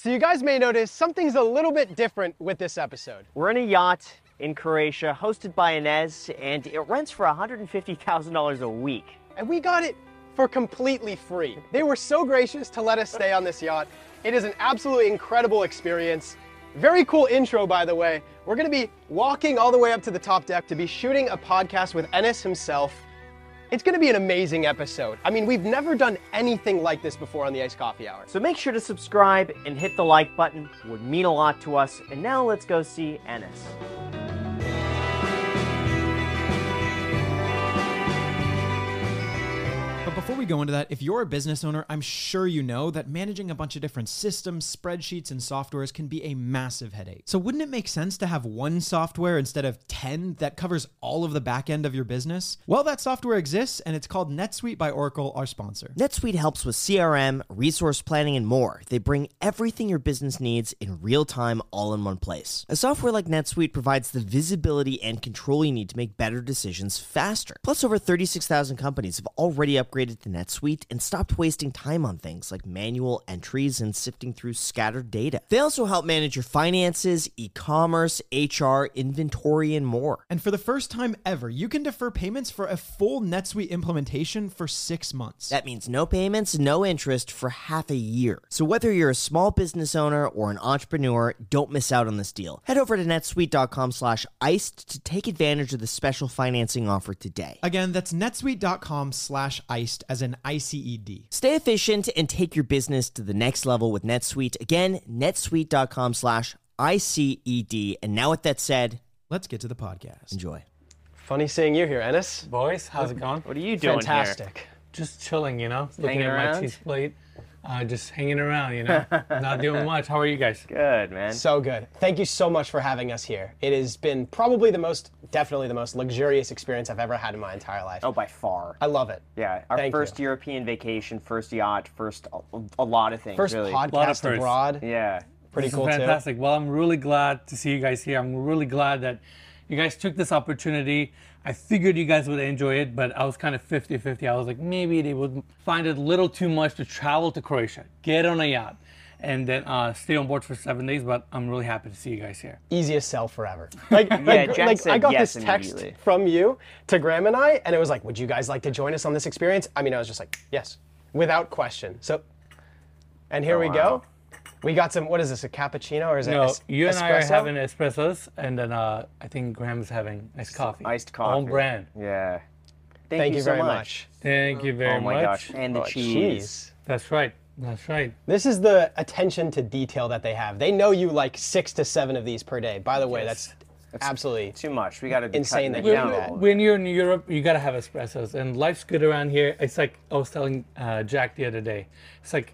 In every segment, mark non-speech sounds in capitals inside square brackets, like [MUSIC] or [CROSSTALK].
So you guys may notice something's a little bit different with this episode. We're in a yacht in Croatia, hosted by Enes, and it rents for $150,000 a week. And we got it for completely free. They were so gracious to let us stay on this yacht. It is an absolutely incredible experience. Very cool intro, by the way. We're gonna be walking all the way up to the top deck to be shooting a podcast with Enes himself. It's gonna be an amazing episode. I mean, we've never done anything like this before on the Iced Coffee Hour. So make sure to subscribe and hit the like button. It would mean a lot to us. And now let's go see Enes. Before we go into that, if you're a business owner, I'm sure you know that managing a bunch of different systems, spreadsheets, and softwares can be a massive headache. So wouldn't it make sense to have one software instead of 10 that covers all of the back end of your business? Well, that software exists and it's called NetSuite by Oracle, our sponsor. NetSuite helps with CRM, resource planning, and more. They bring everything your business needs in real time, all in one place. A software like NetSuite provides the visibility and control you need to make better decisions faster. Plus, over 36,000 companies have already upgraded to NetSuite and stopped wasting time on things like manual entries and sifting through scattered data. They also help manage your finances, e commerce, HR, inventory, and more. And for the first time ever, you can defer payments for a full NetSuite implementation for six months. That means no payments, no interest for half a year. So whether you're a small business owner or an entrepreneur, don't miss out on this deal. Head over to netsuite.com slash iced to take advantage of the special financing offer today. Again, that's netsuite.com slash iced as an ICED. Stay efficient and take your business to the next level with NetSuite. Again, netsuite.com slash ICED. And now with that said, let's get to the podcast. Enjoy. Funny seeing you here, Enes. Boys, how's it going? What are you doing Fantastic. here? Just chilling, you know, looking Hanging at around? my cheese plate, uh, just hanging around, you know, [LAUGHS] not doing much. How are you guys? Good, man. So good. Thank you so much for having us here. It has been probably the most, definitely the most luxurious experience I've ever had in my entire life. oh, by far. I love it. Yeah, our Thank first you. European vacation, first yacht, first a, a lot of things. First really. Podcast firsts. abroad. Yeah. Pretty This cool is too. fantastic. Well, I'm really glad to see you guys here. I'm really glad that you guys took this opportunity. I figured you guys would enjoy it, but I was kind of 50-50. I was like, maybe they would find it a little too much to travel to Croatia, get on a yacht, and then uh, stay on board for seven days. But I'm really happy to see you guys here. Easiest sell forever. [LAUGHS] Like, Yeah, like, Jack like, said I got yes this text from you to Graham and I, and it was like, "Would you guys like to join us on this experience?" I mean, I was just like, "Yes," without question. So, and here we wow. go. We got some. What is this? A cappuccino or is it? No, es- you and I are having espressos, and then uh, I think Graham's having iced coffee. Iced coffee. On brand. Yeah. Thank, Thank you so very much. much. Thank you very much. Oh my much. gosh. And the Oh, cheese. cheese. That's right. That's right. This is the attention to detail that they have. They know you like six to seven of these per day. By the way, Yes. that's absolutely Too much. We got to be Insane cutting that down do a that. little bit. When you're in Europe, you gotta have espressos, and life's good around here. It's like I was telling uh, Jack the other day. It's like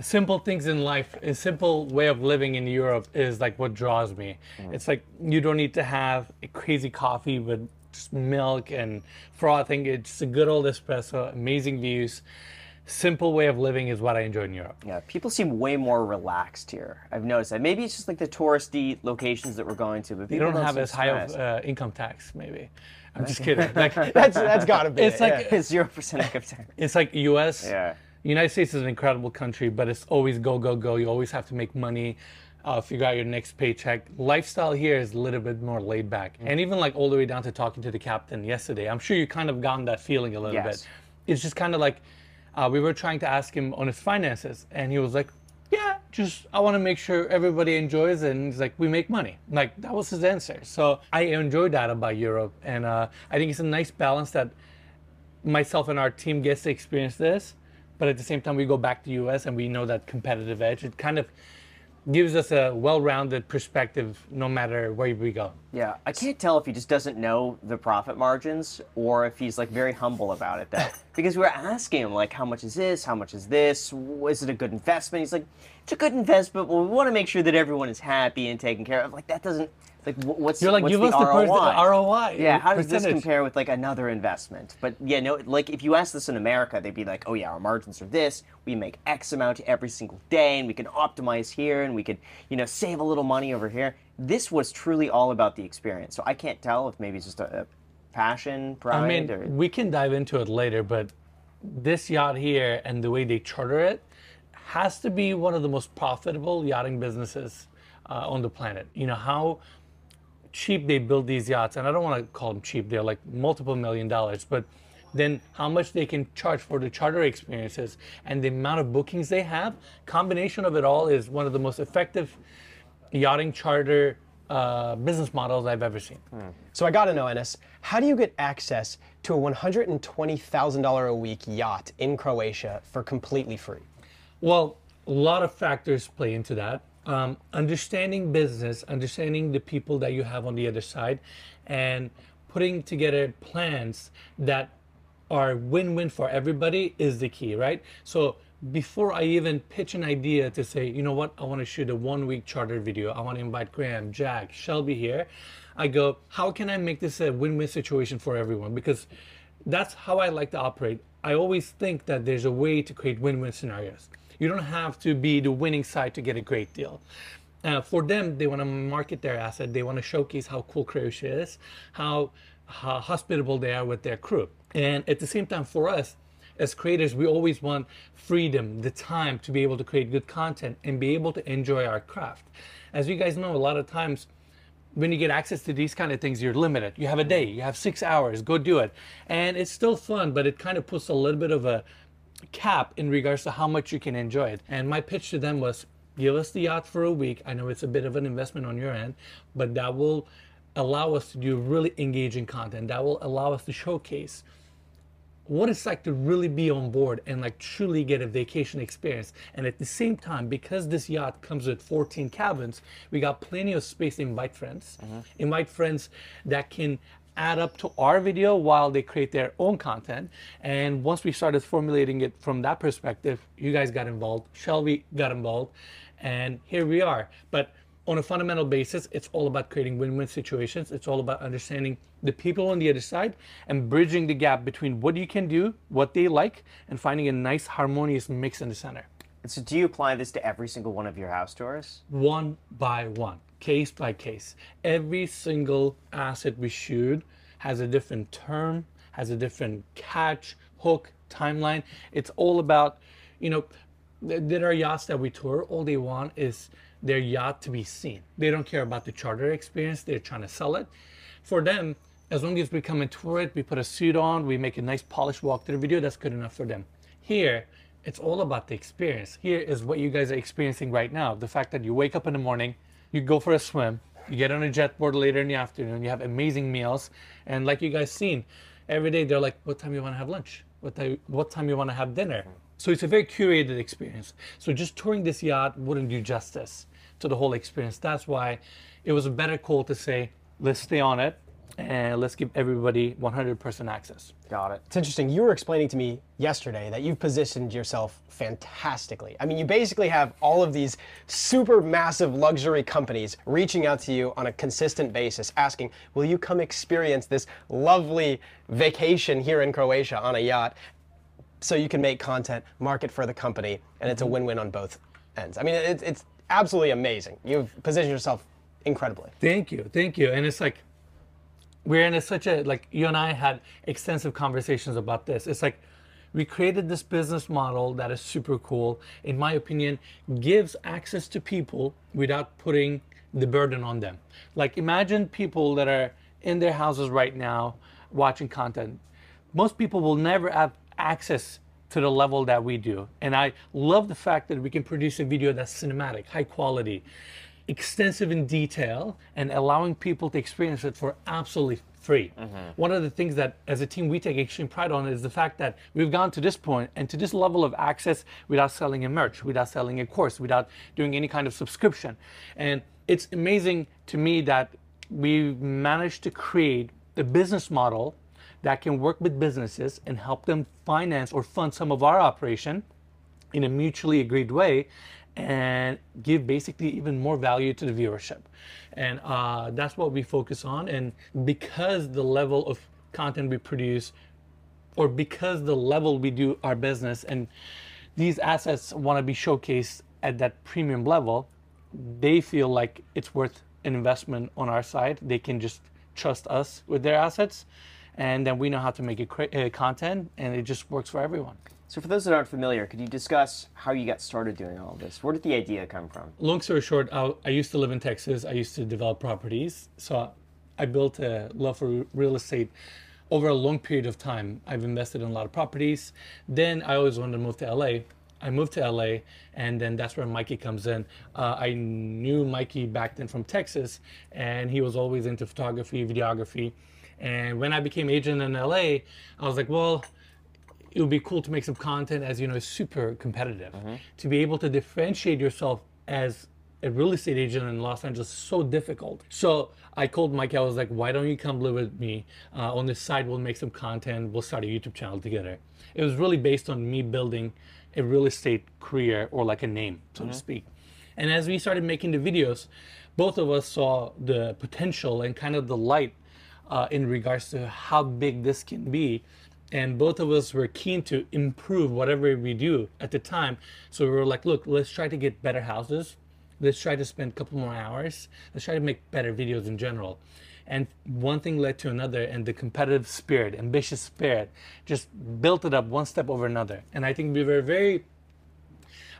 simple things in life, a simple way of living in Europe is like what draws me. It's like you don't need to have a crazy coffee with just milk and frothing. It's a good old espresso, amazing views. Simple way of living is what I enjoy in Europe. Yeah, people seem way more relaxed here. I've noticed that. Maybe it's just like the touristy locations that we're going to, but people don't have as high of uh, income tax, maybe. I'm just kidding. [LAUGHS] Like, that's that's gotta be. [LAUGHS] It's it, like- yeah. [LAUGHS] Zero percent income tax. it's like U.S. Yeah. United States is an incredible country, but it's always go go go. You always have to make money, uh, figure out your next paycheck. Lifestyle here is a little bit more laid back, and even like all the way down to talking to the captain yesterday. I'm sure you kind of gotten that feeling a little Yes. bit. It's just kind of like uh, we were trying to ask him on his finances, and he was like, "Yeah, just I want to make sure everybody enjoys it." And he's like, "We make money." Like that was his answer. So I enjoyed that about Europe, and uh, I think it's a nice balance that myself and our team gets to experience this, but at the same time we go back to US and we know that competitive edge. It kind of gives us a well-rounded perspective no matter where we go. Yeah, I can't tell if he just doesn't know the profit margins or if he's like very humble about it though. [LAUGHS] because we were asking him like, how much is this? How much is this? Is it a good investment? He's like, it's a good investment, but we want to make sure that everyone is happy and taken care of. Like that doesn't like what's You're like, what's give the us the ROI? percent- ROI, Yeah, how does this compare with like another investment? But yeah, no, like if you ask this in America, they'd be like, oh yeah, our margins are this. We make X amount every single day, and we can optimize here, and we could you know save a little money over here. This was truly all about the experience. So I can't tell if maybe it's just a, a passion, pride, I mean, or we can dive into it later, but this yacht here and the way they charter it has to be one of the most profitable yachting businesses uh, on the planet. You know how cheap they build these yachts, and I don't want to call them cheap; they're like multiple million dollars, but then how much they can charge for the charter experiences and the amount of bookings they have combination of it all is one of the most effective yachting charter uh, business models i've ever seen So I gotta know, Enes, how do you get access to a $120,000 a week yacht in Croatia for completely free? Well, a lot of factors play into that. Um, understanding business, understanding the people that you have on the other side, and putting together plans that are win-win for everybody is the key, right? So before I even pitch an idea to say, you know what, I want to shoot a one-week charter video. I want to invite Graham, Jack, Shelby here. I go, how can I make this a win-win situation for everyone? Because that's how I like to operate. I always think that there's a way to create win-win scenarios. You don't have to be the winning side to get a great deal. Uh, for them, they want to market their asset. They want to showcase how cool Croatia is, how, how hospitable they are with their crew. And at the same time, for us as creators, we always want freedom, the time to be able to create good content and be able to enjoy our craft. As you guys know, a lot of times when you get access to these kind of things, you're limited. You have a day, you have six hours, go do it. And it's still fun, but it kind of puts a little bit of a cap in regards to how much you can enjoy it. And my pitch to them was give us the yacht for a week. I know it's a bit of an investment on your end, but that will allow us to do really engaging content. That will allow us to showcase what it's like to really be on board and like truly get a vacation experience. And at the same time, because this yacht comes with 14 cabins, we got plenty of space to invite friends, mm-hmm. invite friends that can add up to our video while they create their own content. And once we started formulating it from that perspective, you guys got involved, Shelby got involved, and here we are. But on a fundamental basis, it's all about creating win-win situations. It's all about understanding the people on the other side and bridging the gap between what you can do, what they like, and finding a nice harmonious mix in the center. So, do you apply this to every single one of your house tours? One by one, case by case. Every single asset we shoot has a different term, has a different catch, hook, timeline. It's all about, you know, th- there are yachts that we tour. All they want is their yacht to be seen. They don't care about the charter experience. They're trying to sell it. For them, as long as we come and tour it, we put a suit on, we make a nice polished walkthrough video, that's good enough for them. Here, it's all about the experience. Here is what you guys are experiencing right now. The fact that you wake up in the morning, you go for a swim, you get on a jet board later in the afternoon, you have amazing meals, and like you guys seen, every day they're like, what time you want to have lunch? What time, what time you want to have dinner? So it's a very curated experience. So just touring this yacht wouldn't do justice to the whole experience. That's why it was a better call to say, let's stay on it and let's give everybody 100% access. Got it. It's interesting. You were explaining to me yesterday that you've positioned yourself fantastically. I mean, you basically have all of these super massive luxury companies reaching out to you on a consistent basis, asking, Will you come experience this lovely vacation here in Croatia on a yacht? So you can make content, market for the company, and it's a mm-hmm. win win on both ends. I mean, it's, it's absolutely amazing. You've positioned yourself incredibly. Thank you, thank you. And it's like we're in a, such a like you and I had extensive conversations about this. It's like we created this business model that is super cool. In my opinion, gives access to people without putting the burden on them. Like imagine people that are in their houses right now watching content. Most people will never have access to the level that we do. And I love the fact that we can produce a video that's cinematic, high quality, extensive in detail, and allowing people to experience it for absolutely free. Mm-hmm. One of the things that as a team we take extreme pride on is the fact that we've gone to this point and to this level of access without selling a merch, without selling a course, without doing any kind of subscription. And it's amazing to me that we managed to create a business model that can work with businesses and help them finance or fund some of our operation in a mutually agreed way and give basically even more value to the viewership. And uh, that's what we focus on. And because the level of content we produce, or because the level we do our business, and these assets want to be showcased at that premium level, they feel like it's worth an investment on our side. They can just trust us with their assets and then we know how to make it cra- uh, content, and it just works for everyone. So, for those that aren't familiar, could you discuss how you got started doing all of this? Where did the idea come from? long story short, I, I used to live in Texas. I used to develop properties. So I built a love for real estate over a long period of time. I've invested in a lot of properties. Then I always wanted to move to LA. I moved to LA, and then that's where Mikey comes in. Uh, I knew Mikey back then from Texas, and he was always into photography, videography. And when I became agent in LA, I was like, well, it would be cool to make some content as you know it's super competitive. To be able to differentiate yourself as a real estate agent in los angeles is so difficult. So i called mike. I was like why don't you come live with me uh, on this side? We'll make some content. We'll start a youtube channel together. It was really based on me building a real estate career or like a name so to speak. And as we started making the videos both of us saw the potential and kind of the light uh, in regards to how big this can be. And both of us were keen to improve whatever we do at the time. So we were like, look, let's try to get better houses. Let's try to spend a couple more hours. Let's try to make better videos in general. And one thing led to another, and the competitive spirit, ambitious spirit, just built it up one step over another. And I think we were very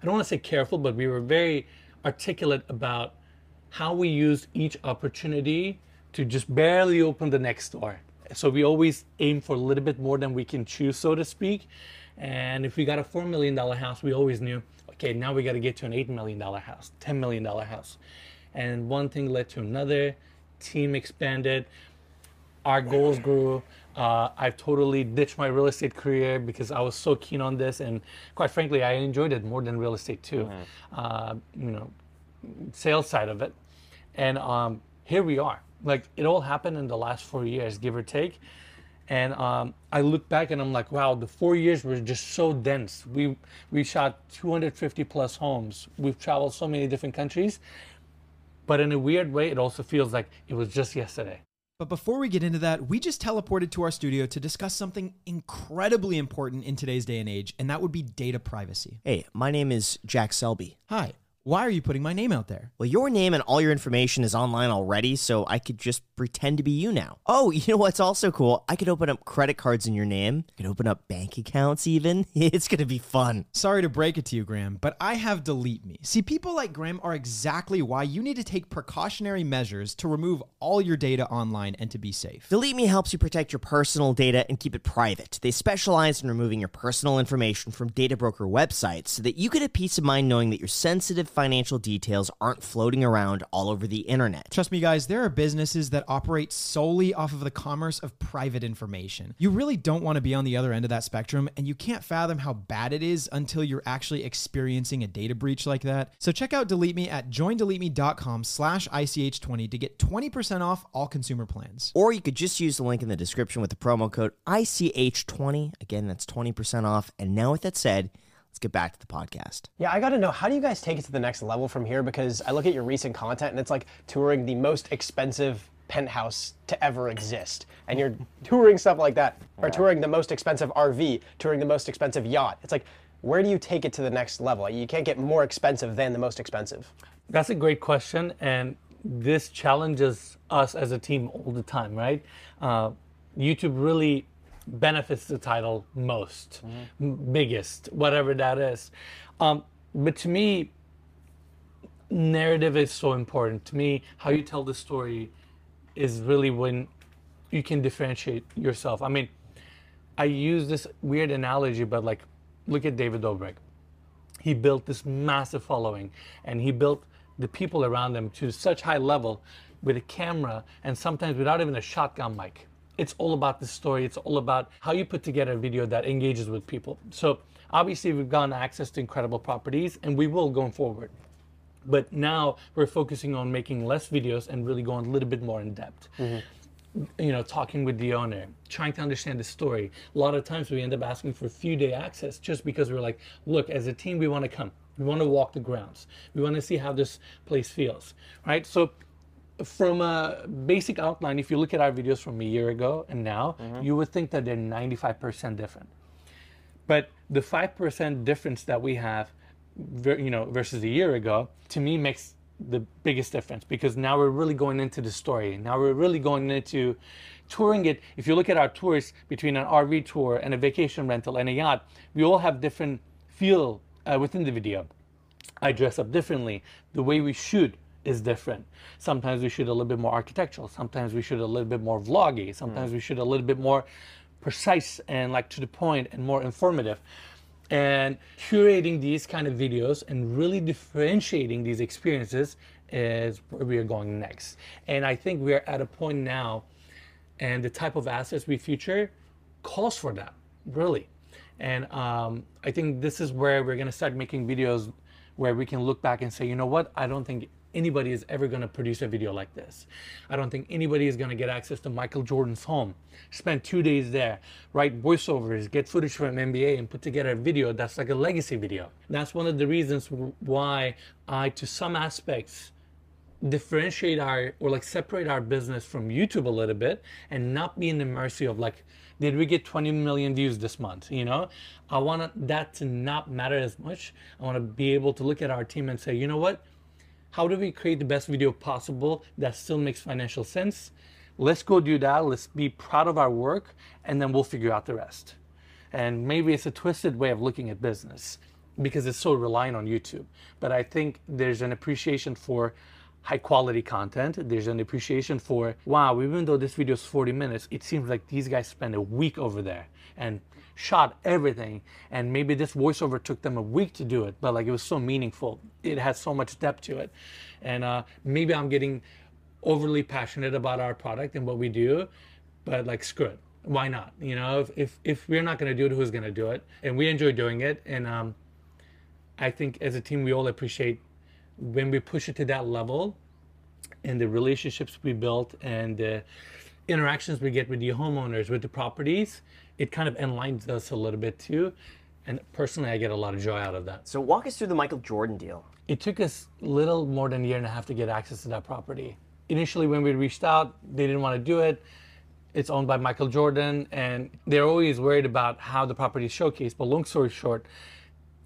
I don't want to say careful, but we were very articulate about how we used each opportunity to just barely open the next door. So we always aim for a little bit more than we can choose, so to speak. And if we got a $4 million house, we always knew, okay, now we got to get to an $8 million house, $10 million house. And one thing led to another, team expanded, our goals grew. Uh, I've totally ditched my real estate career because I was so keen on this, and quite frankly, I enjoyed it more than real estate too. Uh, you know, sales side of it, and um, here we are. Like it all happened in the last four years, give or take. And um, I look back and I'm like, wow, the four years were just so dense. We we shot 250 plus homes. We've traveled so many different countries, but in a weird way, it also feels like it was just yesterday. But before we get into that, we just teleported to our studio to discuss something incredibly important in today's day and age, and that would be data privacy. Hey, my name is Jack Selby. Hi, why are you putting my name out there? Well, your name and all your information is online already, so I could just pretend to be you now. Oh, [LAUGHS] you know what's also cool? I could open up credit cards in your name. I could open up bank accounts even. [LAUGHS] It's gonna be fun. Sorry to break it to you, Graham, but I have Delete Me. See, people like Graham are exactly why you need to take precautionary measures to remove all your data online and to be safe. Delete Me helps you protect your personal data and keep it private. They specialize in removing your personal information from data broker websites so that you get a peace of mind knowing that your sensitive financial details aren't floating around all over the internet. Trust me, guys, there are businesses that operate solely off of the commerce of private information. You really don't want to be on the other end of that spectrum, and you can't fathom how bad it is until you're actually experiencing a data breach like that. So check out Delete Me at joindeleteme.com slash ICH20 to get 20% off all consumer plans. Or you could just use the link in the description with the promo code ICH20. Again, that's 20% off. And now, with that said, let's get back to the podcast. Yeah, I got to know how do you guys take it to the next level from here? Because I look at your recent content and it's like touring the most expensive penthouse to ever exist, and you're touring stuff like that, or touring the most expensive RV, touring the most expensive yacht. It's like, where do you take it to the next level? You can't get more expensive than the most expensive. That's a great question, and this challenges us as a team all the time, right? Uh, YouTube really benefits the title most, m- biggest, whatever that is. Um, but to me, narrative is so important. To me, how you tell the story is really when you can differentiate yourself. I mean, I use this weird analogy, but like, look at David Dobrik he built this massive following and he built the people around him to such high level with a camera and sometimes without even a shotgun mic it's all about the story it's all about how you put together a video that engages with people so obviously we've gotten access to incredible properties and we will going forward but now we're focusing on making less videos and really going a little bit more in depth mm-hmm. you know, talking with the owner, trying to understand the story. A lot of times we end up asking for a few day access just because we're like, look, as a team, we want to come. We want to walk the grounds. We want to see how this place feels, right? So, from a basic outline, if you look at our videos from a year ago and now, you would think that they're 95% different. But the 5% difference that we have, you know, versus a year ago, to me makes the biggest difference because now we're really going into the story. Now we're really going into touring it. If you look at our tours between an RV tour and a vacation rental and a yacht, we all have different feel uh, within the video. I dress up differently. The way we shoot is different. Sometimes we shoot a little bit more architectural. Sometimes we shoot a little bit more vloggy. Sometimes mm. we shoot a little bit more precise and like to the point and more informative. And curating these kind of videos and really differentiating these experiences is where we are going next. And I think we are at a point now, and the type of assets we feature calls for that, really. And um, I think this is where we're going to start making videos where we can look back and say, you know what, I don't think anybody is ever going to produce a video like this. I don't think anybody is going to get access to Michael Jordan's home, spend two days there, write voiceovers, get footage from NBA, and put together a video that's like a legacy video. That's one of the reasons why I, to some aspects, differentiate our or like separate our business from YouTube a little bit and not be in the mercy of like did we get 20 million views this month you know i want that to not matter as much i want to be able to look at our team and say you know what how do we create the best video possible that still makes financial sense? Let's go do that. Let's be proud of our work, and then we'll figure out the rest. And maybe it's a twisted way of looking at business because it's so reliant on YouTube. But I think there's an appreciation for high quality content. There's an appreciation for, wow, even though this video is 40 minutes, it seems like these guys spend a week over there and shot everything. And maybe this voiceover took them a week to do it, but like it was so meaningful. It has so much depth to it. And uh, maybe I'm getting overly passionate about our product and what we do, but like screw it. Why not? You know, if, if, if we're not going to do it, who's going to do it? And we enjoy doing it. And um, I think as a team, we all appreciate when we push it to that level and the relationships we built and the interactions we get with the homeowners, with the properties, it kind of enlightens us a little bit too. And personally, I get a lot of joy out of that. So walk us through the Michael Jordan deal. It took us little more than a year and a half to get access to that property. Initially, when we reached out, they didn't want to do it. It's owned by Michael Jordan, and they're always worried about how the property is showcased. But long story short,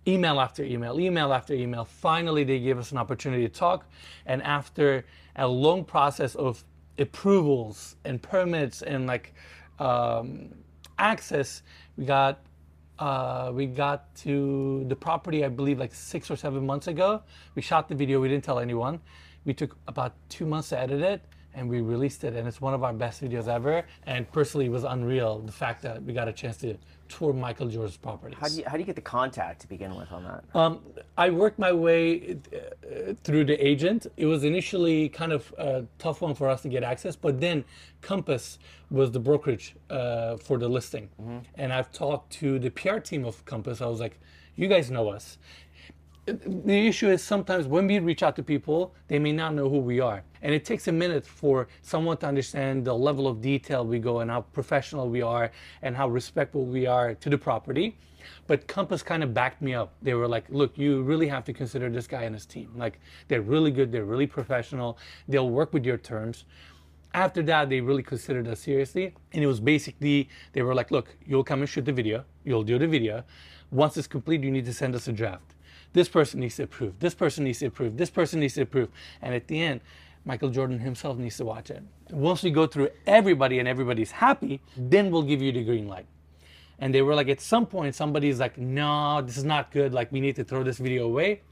email after email, email after email. Finally, they gave us an opportunity to talk. And after a long process of approvals and permits and like um, access, we got uh, we got to the property, I believe, like six or seven months ago. We shot the video. We didn't tell anyone. We took about two months to edit it, and we released it. And it's one of our best videos ever. And personally, it was unreal the fact that we got a chance to tour Michael Jordan's properties. How do you how do you get the contact to begin with on that? Um, I worked my way uh, through the agent. It was initially kind of a tough one for us to get access, but then Compass was the brokerage uh, for the listing, mm-hmm. and I've talked to the PR team of Compass. I was like, "You guys know us." The issue is sometimes when we reach out to people, they may not know who we are. And it takes a minute for someone to understand the level of detail we go and how professional we are and how respectful we are to the property. But Compass kind of backed me up. They were like, look, you really have to consider this guy and his team. Like, they're really good, they're really professional, they'll work with your terms. After that, they really considered us seriously. And it was basically, they were like, look, you'll come and shoot the video, you'll do the video. Once it's complete, you need to send us a draft this person needs to approve. This person needs to approve. This person needs to approve. And at the end, Michael Jordan himself needs to watch it. Once we go through everybody and everybody's happy, then we'll give you the green light. And they were like, at some point, somebody's like, no, this is not good. Like, we need to throw this video away.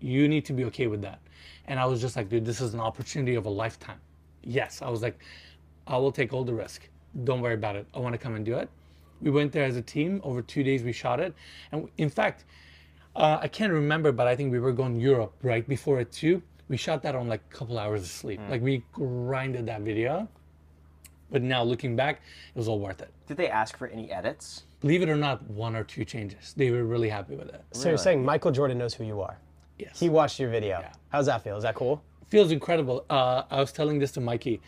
You need to be okay with that. And I was just like, dude, this is an opportunity of a lifetime. Yes, I was like, I will take all the risk. Don't worry about it. I want to come and do it. We went there as a team. Over two days, we shot it. And in fact, uh, I can't remember, but I think we were going Europe right before it too. We shot that on like a couple hours of sleep. Mm. Like we grinded that video. But now looking back, it was all worth it. Did they ask for any edits? Believe it or not, one or two changes. They were really happy with it. So really? you're saying Michael Jordan knows who you are? Yes. He watched your video. Yeah. How's that feel? Is that cool? Feels incredible. Uh, I was telling this to Mikey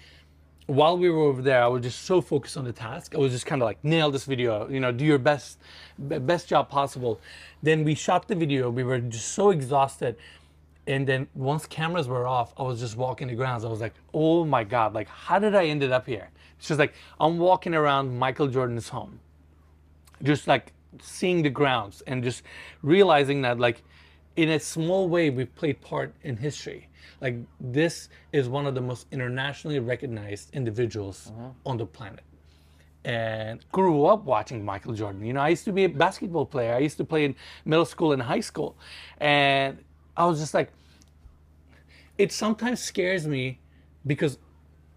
while we were over there, I was just so focused on the task. I was just kind of like, nail this video, you know, do your best, best job possible. Then we shot the video. We were just so exhausted. And then once cameras were off, I was just walking the grounds. I was like, oh my God, like, how did I ended up here? It's just like, I'm walking around Michael Jordan's home, just like seeing the grounds and just realizing that, like, in a small way, we've played part in history. Like this is one of the most internationally recognized individuals uh-huh. on the planet and grew up watching Michael Jordan. You know, I used to be a basketball player. I used to play in middle school and high school. And I was just like, it sometimes scares me because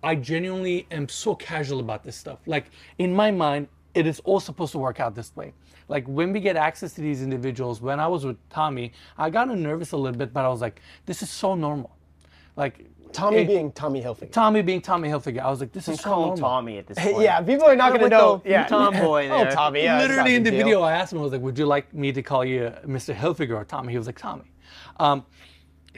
I genuinely am so casual about this stuff. Like, in my mind, it is all supposed to work out this way. Like, when we get access to these individuals, when I was with Tommy, I got nervous a little bit, but I was like, this is so normal. Like, Tommy it- being Tommy Hilfiger. Tommy being Tommy Hilfiger, I was like, this is Just so normal. Tommy at this point. yeah, people are not going to with know. [LAUGHS] the yeah, tomboy Oh, there. Tommy. Yeah, Literally in the deal. video, I asked him, I was like, would you like me to call you Mr. Hilfiger or Tommy? He was like, Tommy. Um,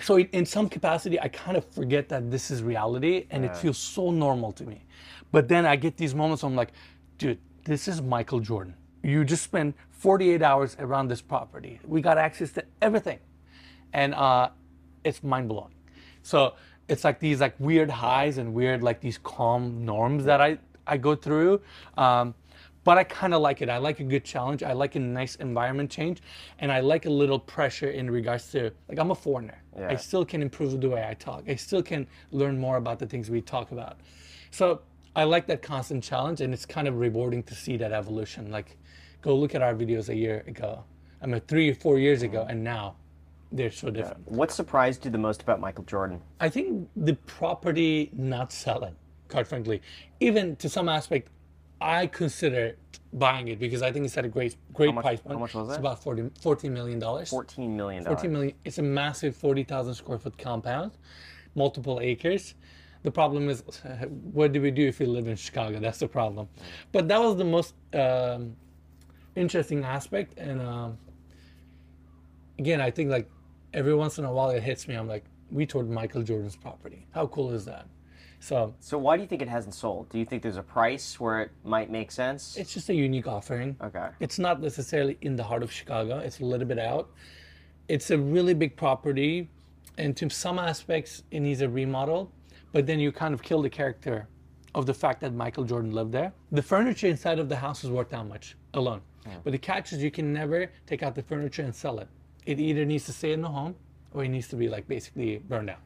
so in- in some capacity, I kind of forget that this is reality and it feels so normal to me. But then I get these moments where I'm like, dude, this is Michael Jordan. You just spent 48 hours around this property. We got access to everything. And uh, it's mind blowing. So it's like these like weird highs and weird like these calm norms that I, I go through. Um, but I kind of like it. I like a good challenge. I like a nice environment change, and I like a little pressure in regards to like I'm a foreigner. I still can improve the way I talk. I still can learn more about the things we talk about. So I like that constant challenge, and it's kind of rewarding to see that evolution. Like, go look at our videos a year ago. I mean, three or four years ago, and now they're so different. What surprised you the most about Michael Jordan? I think the property not selling, quite frankly, even to some aspect, I consider buying it because I think it's at a great, great much- price how much was it? It's about 40, 14 million dollars. Fourteen million 14 million. It's a massive 40,000 square foot compound, multiple acres. The problem is, [LAUGHS] what do we do if we live in Chicago? That's the problem. But that was the most um, interesting aspect. And um, again, I think like every once in a while it hits me. I'm like, we toured Michael Jordan's property. How cool is that? So So why do you think it hasn't sold? Do you think there's a price where it might make sense? it's just a unique offering. Okay. It's not necessarily in the heart of Chicago. It's a little bit out. It's a really big property, and to some aspects, it needs a remodel. But then you kind of kill the character of the fact that Michael Jordan lived there. The furniture inside of the house is worth that much alone. But the catch is you can never take out the furniture and sell it. It either needs to stay in the home or it needs to be like basically burned down.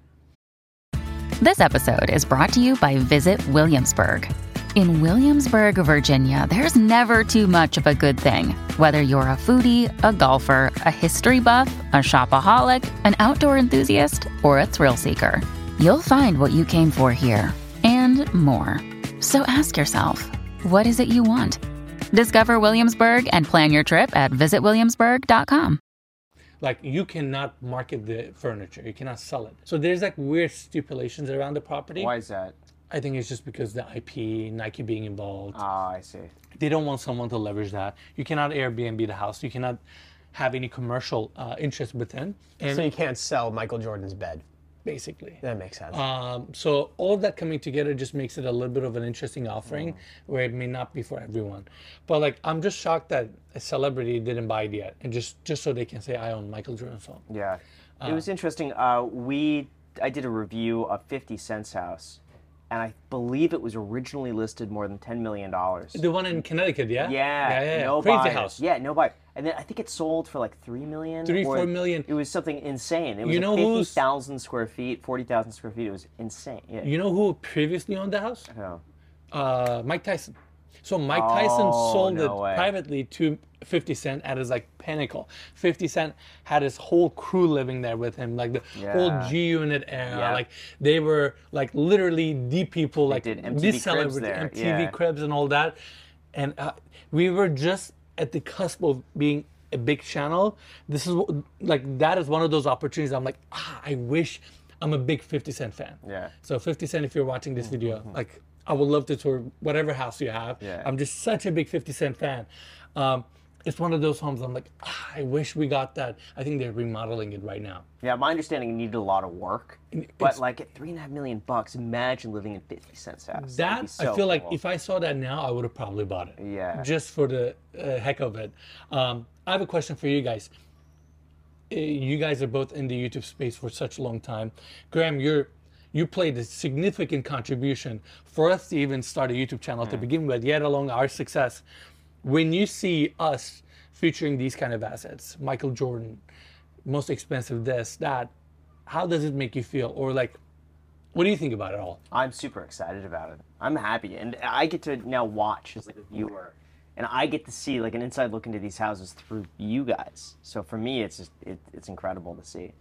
This episode is brought to you by Visit Williamsburg. In Williamsburg, Virginia, there's never too much of a good thing. Whether you're a foodie, a golfer, a history buff, a shopaholic, an outdoor enthusiast, or a thrill seeker, you'll find what you came for here and more. So ask yourself, what is it you want? Discover Williamsburg and plan your trip at visitwilliamsburg.com. like you cannot market the furniture you cannot sell it so there's like weird stipulations around the property Why is that? i think it's just because the ip nike being involved Ah, I see. they don't want someone to leverage that you cannot airbnb the house you cannot have any commercial uh, interest within and So you can't sell Michael Jordan's bed. Basically That makes sense. um, so all of that coming together just makes it a little bit of an interesting offering where it may not be for everyone but like i'm just shocked that a celebrity didn't buy it yet and just just so they can say i own michael jordan's song. Yeah. it was interesting. Uh, we I did a review of 50 Cent's house, and I believe it was originally listed more than 10 million dollars. the one in connecticut yeah Yeah, yeah yeah, yeah. no crazy buyers. house Yeah, no buy. And then I think it sold for like three million. Three, or four million. It was something insane. It was You know who's- fifty thousand square feet, forty thousand square feet. It was insane. Yeah. You know who previously owned the house? Yeah. Uh, Mike Tyson. So Mike Tyson Oh, sold no it way. privately to 50 Cent at his like pinnacle. 50 Cent had his whole crew living there with him, like the whole G Unit era. Yeah. Like they were like literally the people, like did the MTV celebrity, there, MTV yeah. Cribs and all that. And uh, we were just at the cusp of being a big channel. This is what- like that is one of those opportunities. I'm like, ah, I wish I'm a big 50 Cent fan. Yeah. So 50 Cent, if you're watching this video, like I would love to tour whatever house you have. Yeah. I'm just such a big 50 Cent fan. Um, it's one of those homes I'm like, ah, I wish we got that. I think they're remodeling it right now. Yeah, my understanding it needed a lot of work, but like at three and a half million bucks, imagine living in Fifty Cent's house. That so I feel like cool. if I saw that now, I would have probably bought it. Yeah. Just for the uh, heck of it. Um, I have a question for you guys. Uh, You guys are both in the YouTube space for such a long time. Graham, you're you played a significant contribution for us to even start a YouTube channel Hmm. to begin with, yet along our success. When you see us featuring these kind of assets, Michael Jordan, most expensive this, that. How does it make you feel? Or like, what do you think about it all? I'm super excited about it. I'm happy, and I get to now watch as like a viewer, and I get to see like an inside look into these houses through you guys. So for me, it's just it, it's incredible to see.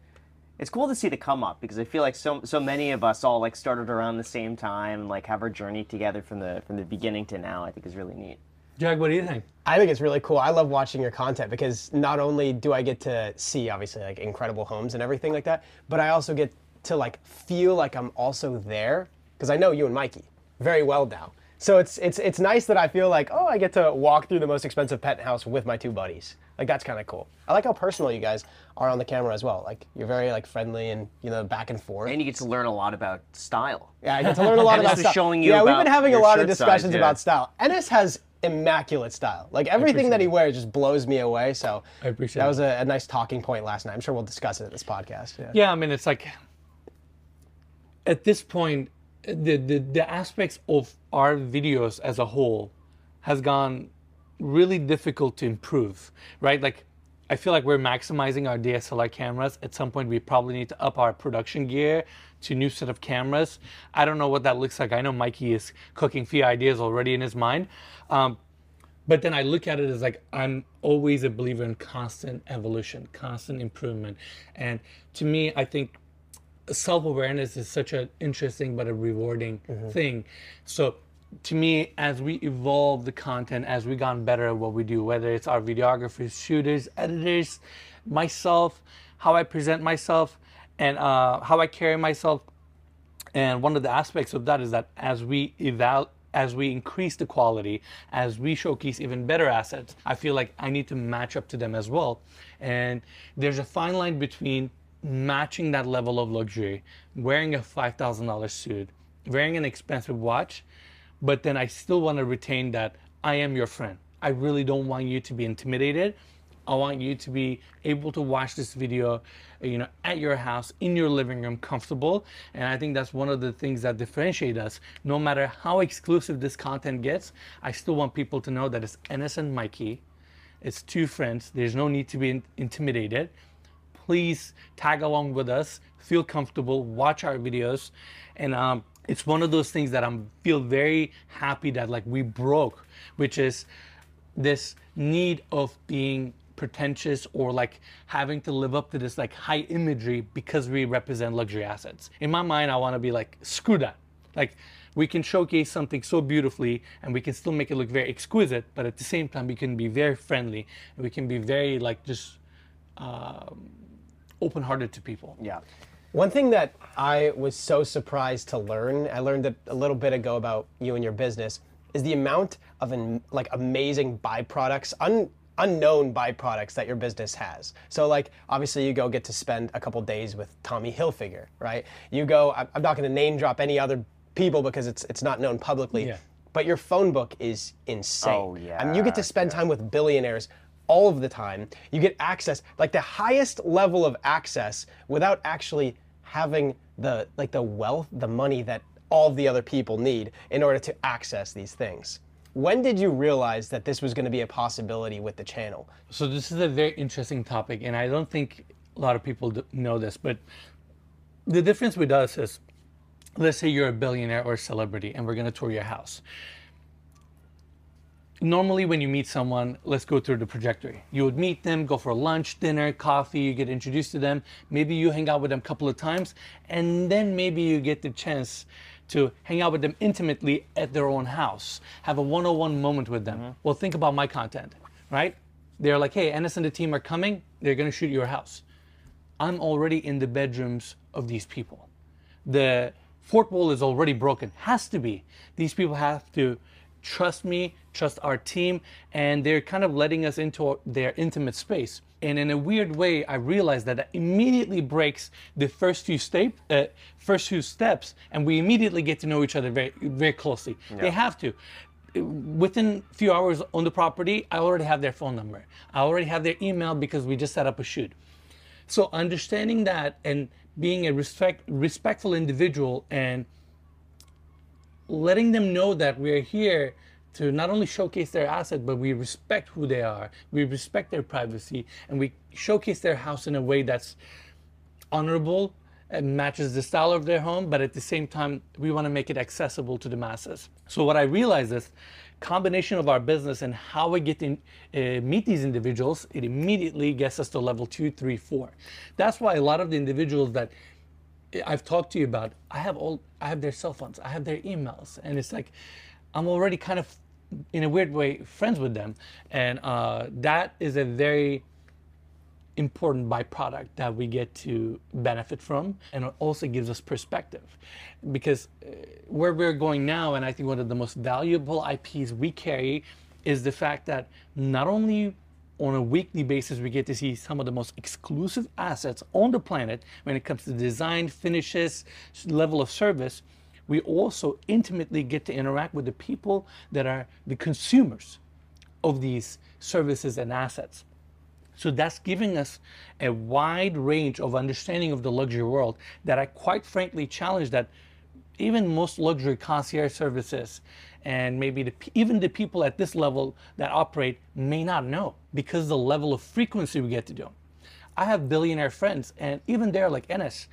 It's cool to see the come up because I feel like so so many of us all like started around the same time, like have our journey together from the from the beginning to now. I think is really neat. Jack, what do you think? I think it's really cool. I love watching your content because not only do I get to see obviously like incredible homes and everything like that, but I also get to like feel like I'm also there because I know you and Mikey very well now. So it's it's it's nice that I feel like oh I get to walk through the most expensive penthouse with my two buddies. Like that's kind of cool. I like how personal you guys are on the camera as well. Like you're very like friendly and you know back and forth. And you get to learn a lot about style. Yeah, I get to learn a lot about was style. showing you yeah, we've been having a lot of shirt size, discussions yeah. about style. Enes has immaculate style. Like everything that he wears just blows me away. So I appreciate that was a, a nice talking point last night. I'm sure we'll discuss it at this podcast. Yeah. Yeah, I mean, it's like at this point, the, the the aspects of our videos as a whole has gone really difficult to improve, right? Like, I feel like we're maximizing our DSLR cameras. At some point, we probably need to up our production gear to new set of cameras. I don't know what that looks like. I know Mikey is cooking few ideas already in his mind. Um, but then I look at it as like I'm always a believer in constant evolution, constant improvement. And to me, I think self awareness is such an interesting but a rewarding thing. So to me, as we evolve the content, as we gotten better at what we do, whether it's our videographers, shooters, editors, myself, how I present myself, and uh, how I carry myself, and one of the aspects of that is that as we eval as we increase the quality, as we showcase even better assets, I feel like I need to match up to them as well. And there's a fine line between matching that level of luxury, wearing a $5,000 suit, wearing an expensive watch, but then I still want to retain that I am your friend. I really don't want you to be intimidated. I want you to be able to watch this video, you know, at your house, in your living room, comfortable. And I think that's one of the things that differentiate us. No matter how exclusive this content gets, I still want people to know that it's Enes and Mikey. It's two friends. There's no need to be in- intimidated. Please tag along with us. Feel comfortable. Watch our videos, and um, it's one of those things that I'm feel very happy that like we broke, which is this need of being pretentious or like having to live up to this like high imagery because we represent luxury assets. In my mind, I want to be like, screw that. Like we can showcase something so beautifully and we can still make it look very exquisite, but at the same time, we can be very friendly and we can be very like just um, open-hearted to people. Yeah. One thing that I was so surprised to learn, I learned it a little bit ago about you and your business, is the amount of like amazing byproducts, un, unknown byproducts that your business has. So like obviously you go get to spend a couple days with Tommy Hilfiger, right? You go, I'm I'm not going to name drop any other people because it's it's not known publicly. Yeah. But your phone book is insane. Oh, I mean, you get to spend time with billionaires all of the time. You get access, like the highest level of access, without actually having the like the wealth, the money that all the other people need in order to access these things. When did you realize that this was going to be a possibility with the channel? So this is a very interesting topic, and I don't think a lot of people know this, but the difference with us is, let's say you're a billionaire or a celebrity, and we're going to tour your house. Normally, when you meet someone, let's go through the trajectory. You would meet them, go for lunch, dinner, coffee, you get introduced to them. Maybe you hang out with them a couple of times, and then maybe you get the chance to hang out with them intimately at their own house, have a one on one moment with them. Mm-hmm. Well, think about my content, right? They're like, hey, Enes and the team are coming, they're gonna shoot your house. I'm already in the bedrooms of these people. The fourth wall is already broken, has to be. These people have to trust me, trust our team, and they're kind of letting us into their intimate space. And in a weird way, I realized that that immediately breaks the first few step, uh, first few steps, and we immediately get to know each other very, very closely. They have to. Within a few hours on the property, I already have their phone number. I already have their email because we just set up a shoot. So understanding that and being a respect, respectful individual and letting them know that we're here to not only showcase their asset, but we respect who they are, we respect their privacy, and we showcase their house in a way that's honorable and matches the style of their home, but at the same time, we want to make it accessible to the masses. So what I realized is combination of our business and how we get to uh, meet these individuals, it immediately gets us to level two, three, four. That's why a lot of the individuals that I've talked to you about, I have all, I have their cell phones, I have their emails, and it's like, I'm already kind of, in a weird way, friends with them, and uh, that is a very important byproduct that we get to benefit from. And it also gives us perspective. Because uh, where we're going now and i think one of the most valuable ips we carry is the fact that not only on a weekly basis we get to see some of the most exclusive assets on the planet when it comes to design finishes level of service we also intimately get to interact with the people that are the consumers of these services and assets so that's giving us a wide range of understanding of the luxury world that I quite frankly challenge that even most luxury concierge services and maybe the, even the people at this level that operate may not know because the level of frequency we get to do. I have billionaire friends and even they're like Enes,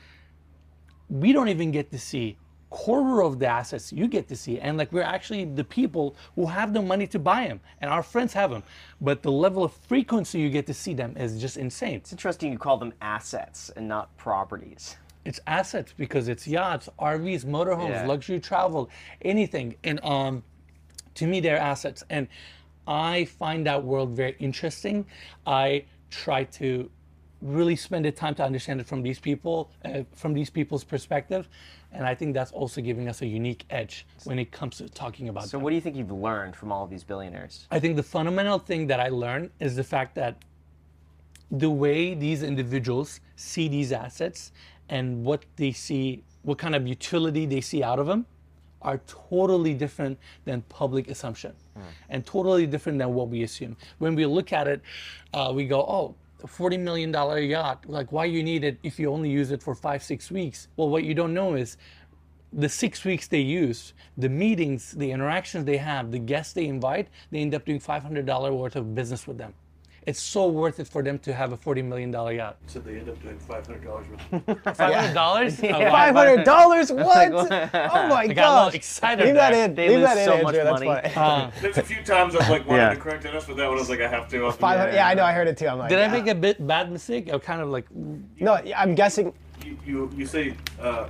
we don't even get to see quarter of the assets you get to see. And like we're actually the people who have the money to buy them and our friends have them but the level of frequency you get to see them is just insane. It's interesting you call them assets and not properties. it's assets because it's yachts rvs motorhomes Yeah. luxury travel anything. And um to me they're assets. And i find that world very interesting. I try to really spend the time to understand it from these people uh, from these people's perspective and i think that's also giving us a unique edge when it comes to talking about So them. what do you think you've learned from all of these billionaires? I think the fundamental thing that I learned is the fact that the way these individuals see these assets and what they see, what kind of utility they see out of them, are totally different than public assumption and totally different than what we assume. When we look at it, uh, we go, oh, a $40 million yacht, like why you need it if you only use it for five, six weeks? Well, what you don't know is the six weeks they use, the meetings, the interactions they have, the guests they invite, they end up doing $500 worth of business with them. It's so worth it for them to have a $40 million yacht. So they end up doing five hundred dollars worth. $500? [LAUGHS] [LAUGHS] Yeah. Oh, wow. Five hundred dollars? [LAUGHS] What? Oh my I got a little gosh! excited Leave that there. in. They Leave lose that in, so much Andrew. That's money. funny. There's a few times I've like wanted Yeah. to correct Enes, but that one I was like, I have to. I'll- Five hundred. Yeah, I know. I heard it too. I'm like, Did I yeah. make a bit bad mistake? I kind of like, No, I'm guessing. You, you, you say uh,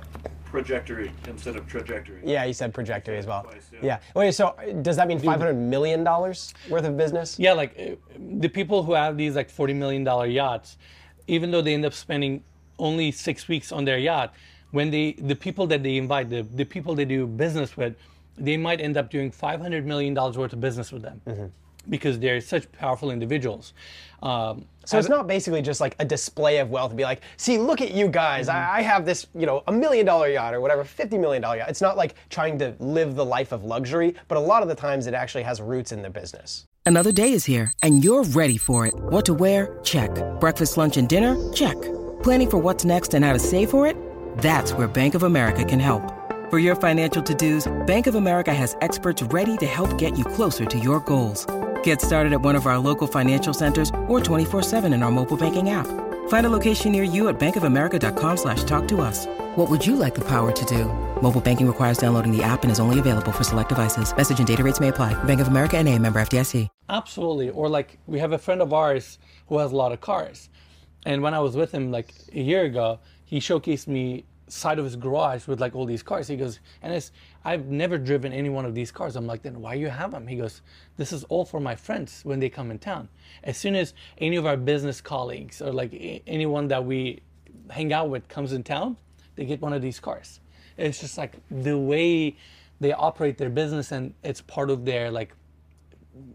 trajectory instead of trajectory. Yeah, you said trajectory as well. Twice, yeah. Yeah. Wait. So uh, does that mean five hundred million dollars worth of business? yeah, like uh, the people who have these like $40 million yachts, even though they end up spending only six weeks on their yacht, when they, the people that they invite, the, the people they do business with, they might end up doing $500 million worth of business with them. Because they're such powerful individuals. Um, So it's not basically just like a display of wealth and be like, see, look at you guys. I, I have this, you know, a million dollar yacht or whatever, fifty million dollar yacht. It's not like trying to live the life of luxury, but a lot of the times it actually has roots in the business. Another day is here, and you're ready for it. What to wear? Check. Breakfast, lunch, and dinner? Check. Planning for what's next and how to save for it? That's where Bank of America can help. For your financial to dos, Bank of America has experts ready to help get you closer to your goals. Get started at one of our local financial centers or 24-7 in our mobile banking app. Find a location near you at bankofamerica.com slash talk to us. What would you like the power to do? Mobile banking requires downloading the app and is only available for select devices. Message and data rates may apply. Bank of America and a member FDIC. Absolutely. Or like we have a friend of ours who has a lot of cars. And when I was with him like a year ago, he showcased me side of his garage with like all these cars. He goes, and it's I've never driven any one of these cars. I'm like, then why you have them? He goes, this is all for my friends when they come in town. As soon as any of our business colleagues or like anyone that we hang out with comes in town, they get one of these cars. It's just like the way they operate their business and it's part of their like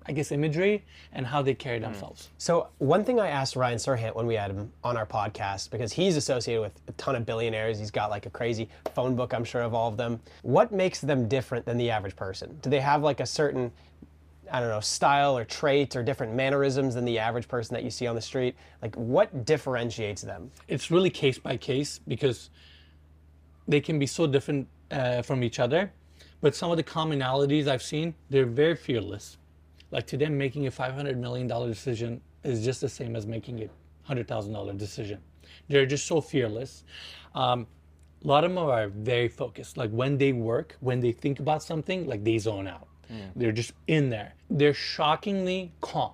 I guess imagery and how they carry themselves. So one thing I asked Ryan Serhant when we had him on our podcast, because he's associated with a ton of billionaires, he's got like a crazy phone book, I'm sure, of all of them. What makes them different than the average person? Do they have like a certain, I don't know, style or trait or different mannerisms than the average person that you see on the street? Like what differentiates them? It's really case by case because they can be so different uh, from each other. But some of the commonalities I've seen, they're very fearless. Like to them, making a $500 million decision is just the same as making a $100,000 decision. They're just so fearless. Um, a lot of them are very focused. Like when they work, when they think about something, like they zone out. They're just in there. They're shockingly calm.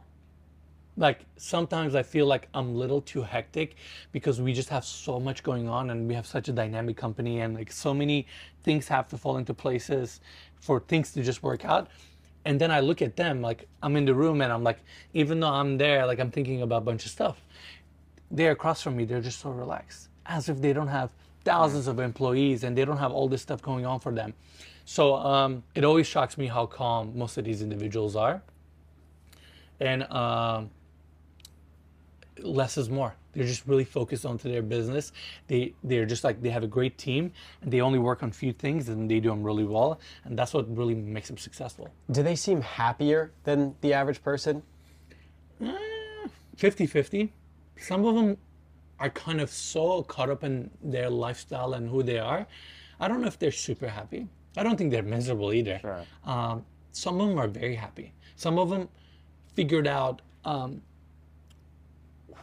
Like sometimes I feel like I'm a little too hectic because we just have so much going on and we have such a dynamic company and like so many things have to fall into places for things to just work out. And then I look at them like I'm in the room and I'm like, even though I'm there, like I'm thinking about a bunch of stuff they're across from me, they're just so relaxed, as if they don't have thousands of employees and they don't have all this stuff going on for them. So um, it always shocks me how calm most of these individuals are. And um, less is more. They're just really focused onto their business. They they're just like they have a great team and they only work on few things and they do them really well. And that's what really makes them successful. Do they seem happier than the average person? 50 50. Some of them are kind of so caught up in their lifestyle and who they are. I don't know if they're super happy. I don't think they're miserable either. Sure. Um, some of them are very happy. Some of them figured out um,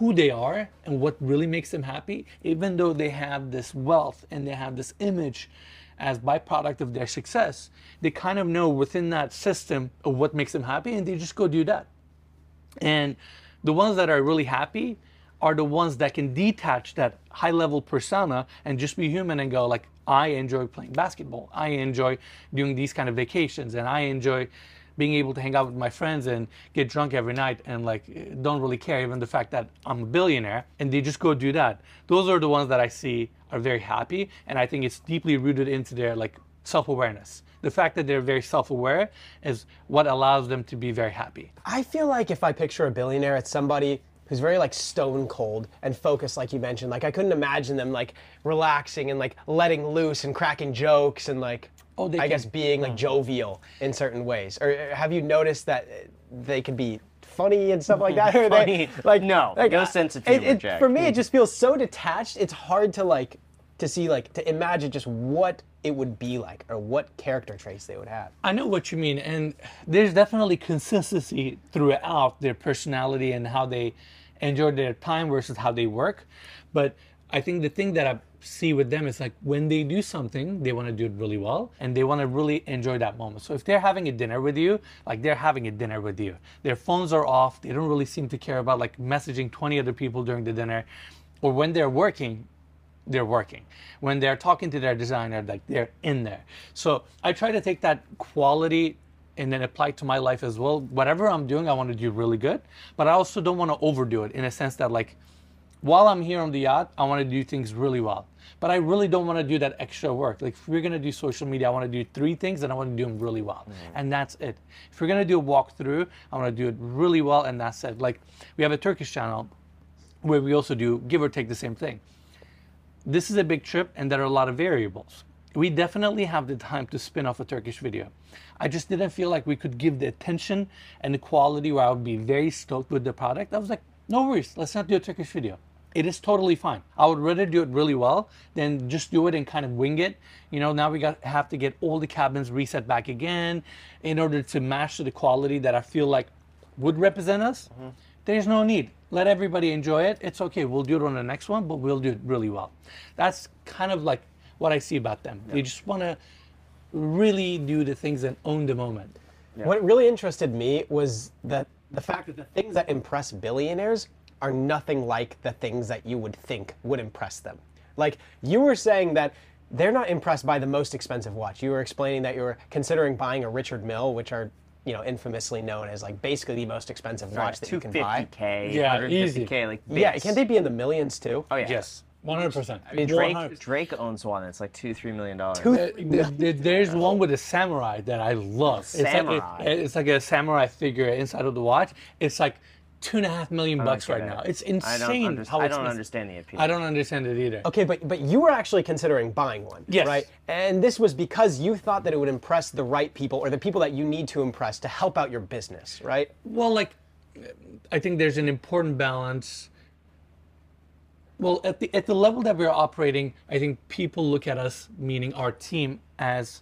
who they are and what really makes them happy, even though they have this wealth and they have this image as byproduct of their success. They kind of know within that system of what makes them happy, and they just go do that. And the ones that are really happy are the ones that can detach that high level persona and just be human and go like I enjoy playing basketball. I enjoy doing these kind of vacations and I enjoy being able to hang out with my friends and get drunk every night and like don't really care even the fact that I'm a billionaire and they just go do that. Those are the ones that I see are very happy and I think it's deeply rooted into their like self-awareness. The fact that they're very self-aware is what allows them to be very happy. I feel like if I picture a billionaire, it's somebody who's very like stone cold and focused, like you mentioned. Like I couldn't imagine them like relaxing and like letting loose and cracking jokes and like Oh, they I guess being like jovial in certain ways. Or uh, have you noticed that uh, they can be funny and stuff like that? [LAUGHS] Or Funny? they like No, no uh, sense of it- humor, it- Jack. For me, it just feels so detached. It's hard to like to see like to imagine just what it would be like or what character traits they would have. I know what you mean, and there's definitely consistency throughout their personality and how they enjoy their time versus how they work. But I think the thing that I see with them is like when they do something, they want to do it really well and they want to really enjoy that moment. So if they're having a dinner with you, like they're having a dinner with you, their phones are off, they don't really seem to care about like messaging 20 other people during the dinner, or when they're working, they're working. When they're talking to their designer, like they're in there. So I try to take that quality and then apply it to my life as well. Whatever I'm doing, I want to do really good, but I also don't want to overdo it in a sense that like while I'm here on the yacht, I want to do things really well. But I really don't want to do that extra work. Like if we're gonna do social media, I want to do three things and I want to do them really well. Mm. And that's it. If we're gonna do a walkthrough, I want to do it really well and that's it. Like we have a Turkish channel where we also do give or take the same thing this is a big trip and there are a lot of variables. We definitely have the time to spin off a Turkish video. I just didn't feel like we could give the attention and the quality where I would be very stoked with the product. I was like, no worries, let's not do a Turkish video. It is totally fine. I would rather do it really well than just do it and kind of wing it. You know, now we got have to get all the cabins reset back again in order to match to the quality that I feel like would represent us. Mm-hmm. There's no need. Let everybody enjoy it. It's okay. We'll do it on the next one, but we'll do it really well. That's kind of like what I see about them. They just want to really do the things and own the moment. What really interested me was that the fact that the things that impress billionaires are nothing like the things that you would think would impress them. Like you were saying that they're not impressed by the most expensive watch. You were explaining that you were considering buying a Richard Mille, which are you know infamously known as like basically the most expensive watch that you can buy. 250k, Yeah, 150k, like Yeah, bits. can't they be in the millions too? Oh yeah. Yes, 100%. mean, Drake Drake owns one that's like two three million dollars. There- there- There's one with a samurai that I love. It's like, Samurai. it- it's like a samurai figure inside of the watch. It's like two and a half million bucks right it. now. It's I insane under- how I don't understand the appeal. I don't understand it either. Okay, but but you were actually considering buying one, Yes. right? And this was because you thought that it would impress the right people or the people that you need to impress to help out your business, right? Well, like, I think there's an important balance. Well, at the at the level that we're operating, I think people look at us, meaning our team, as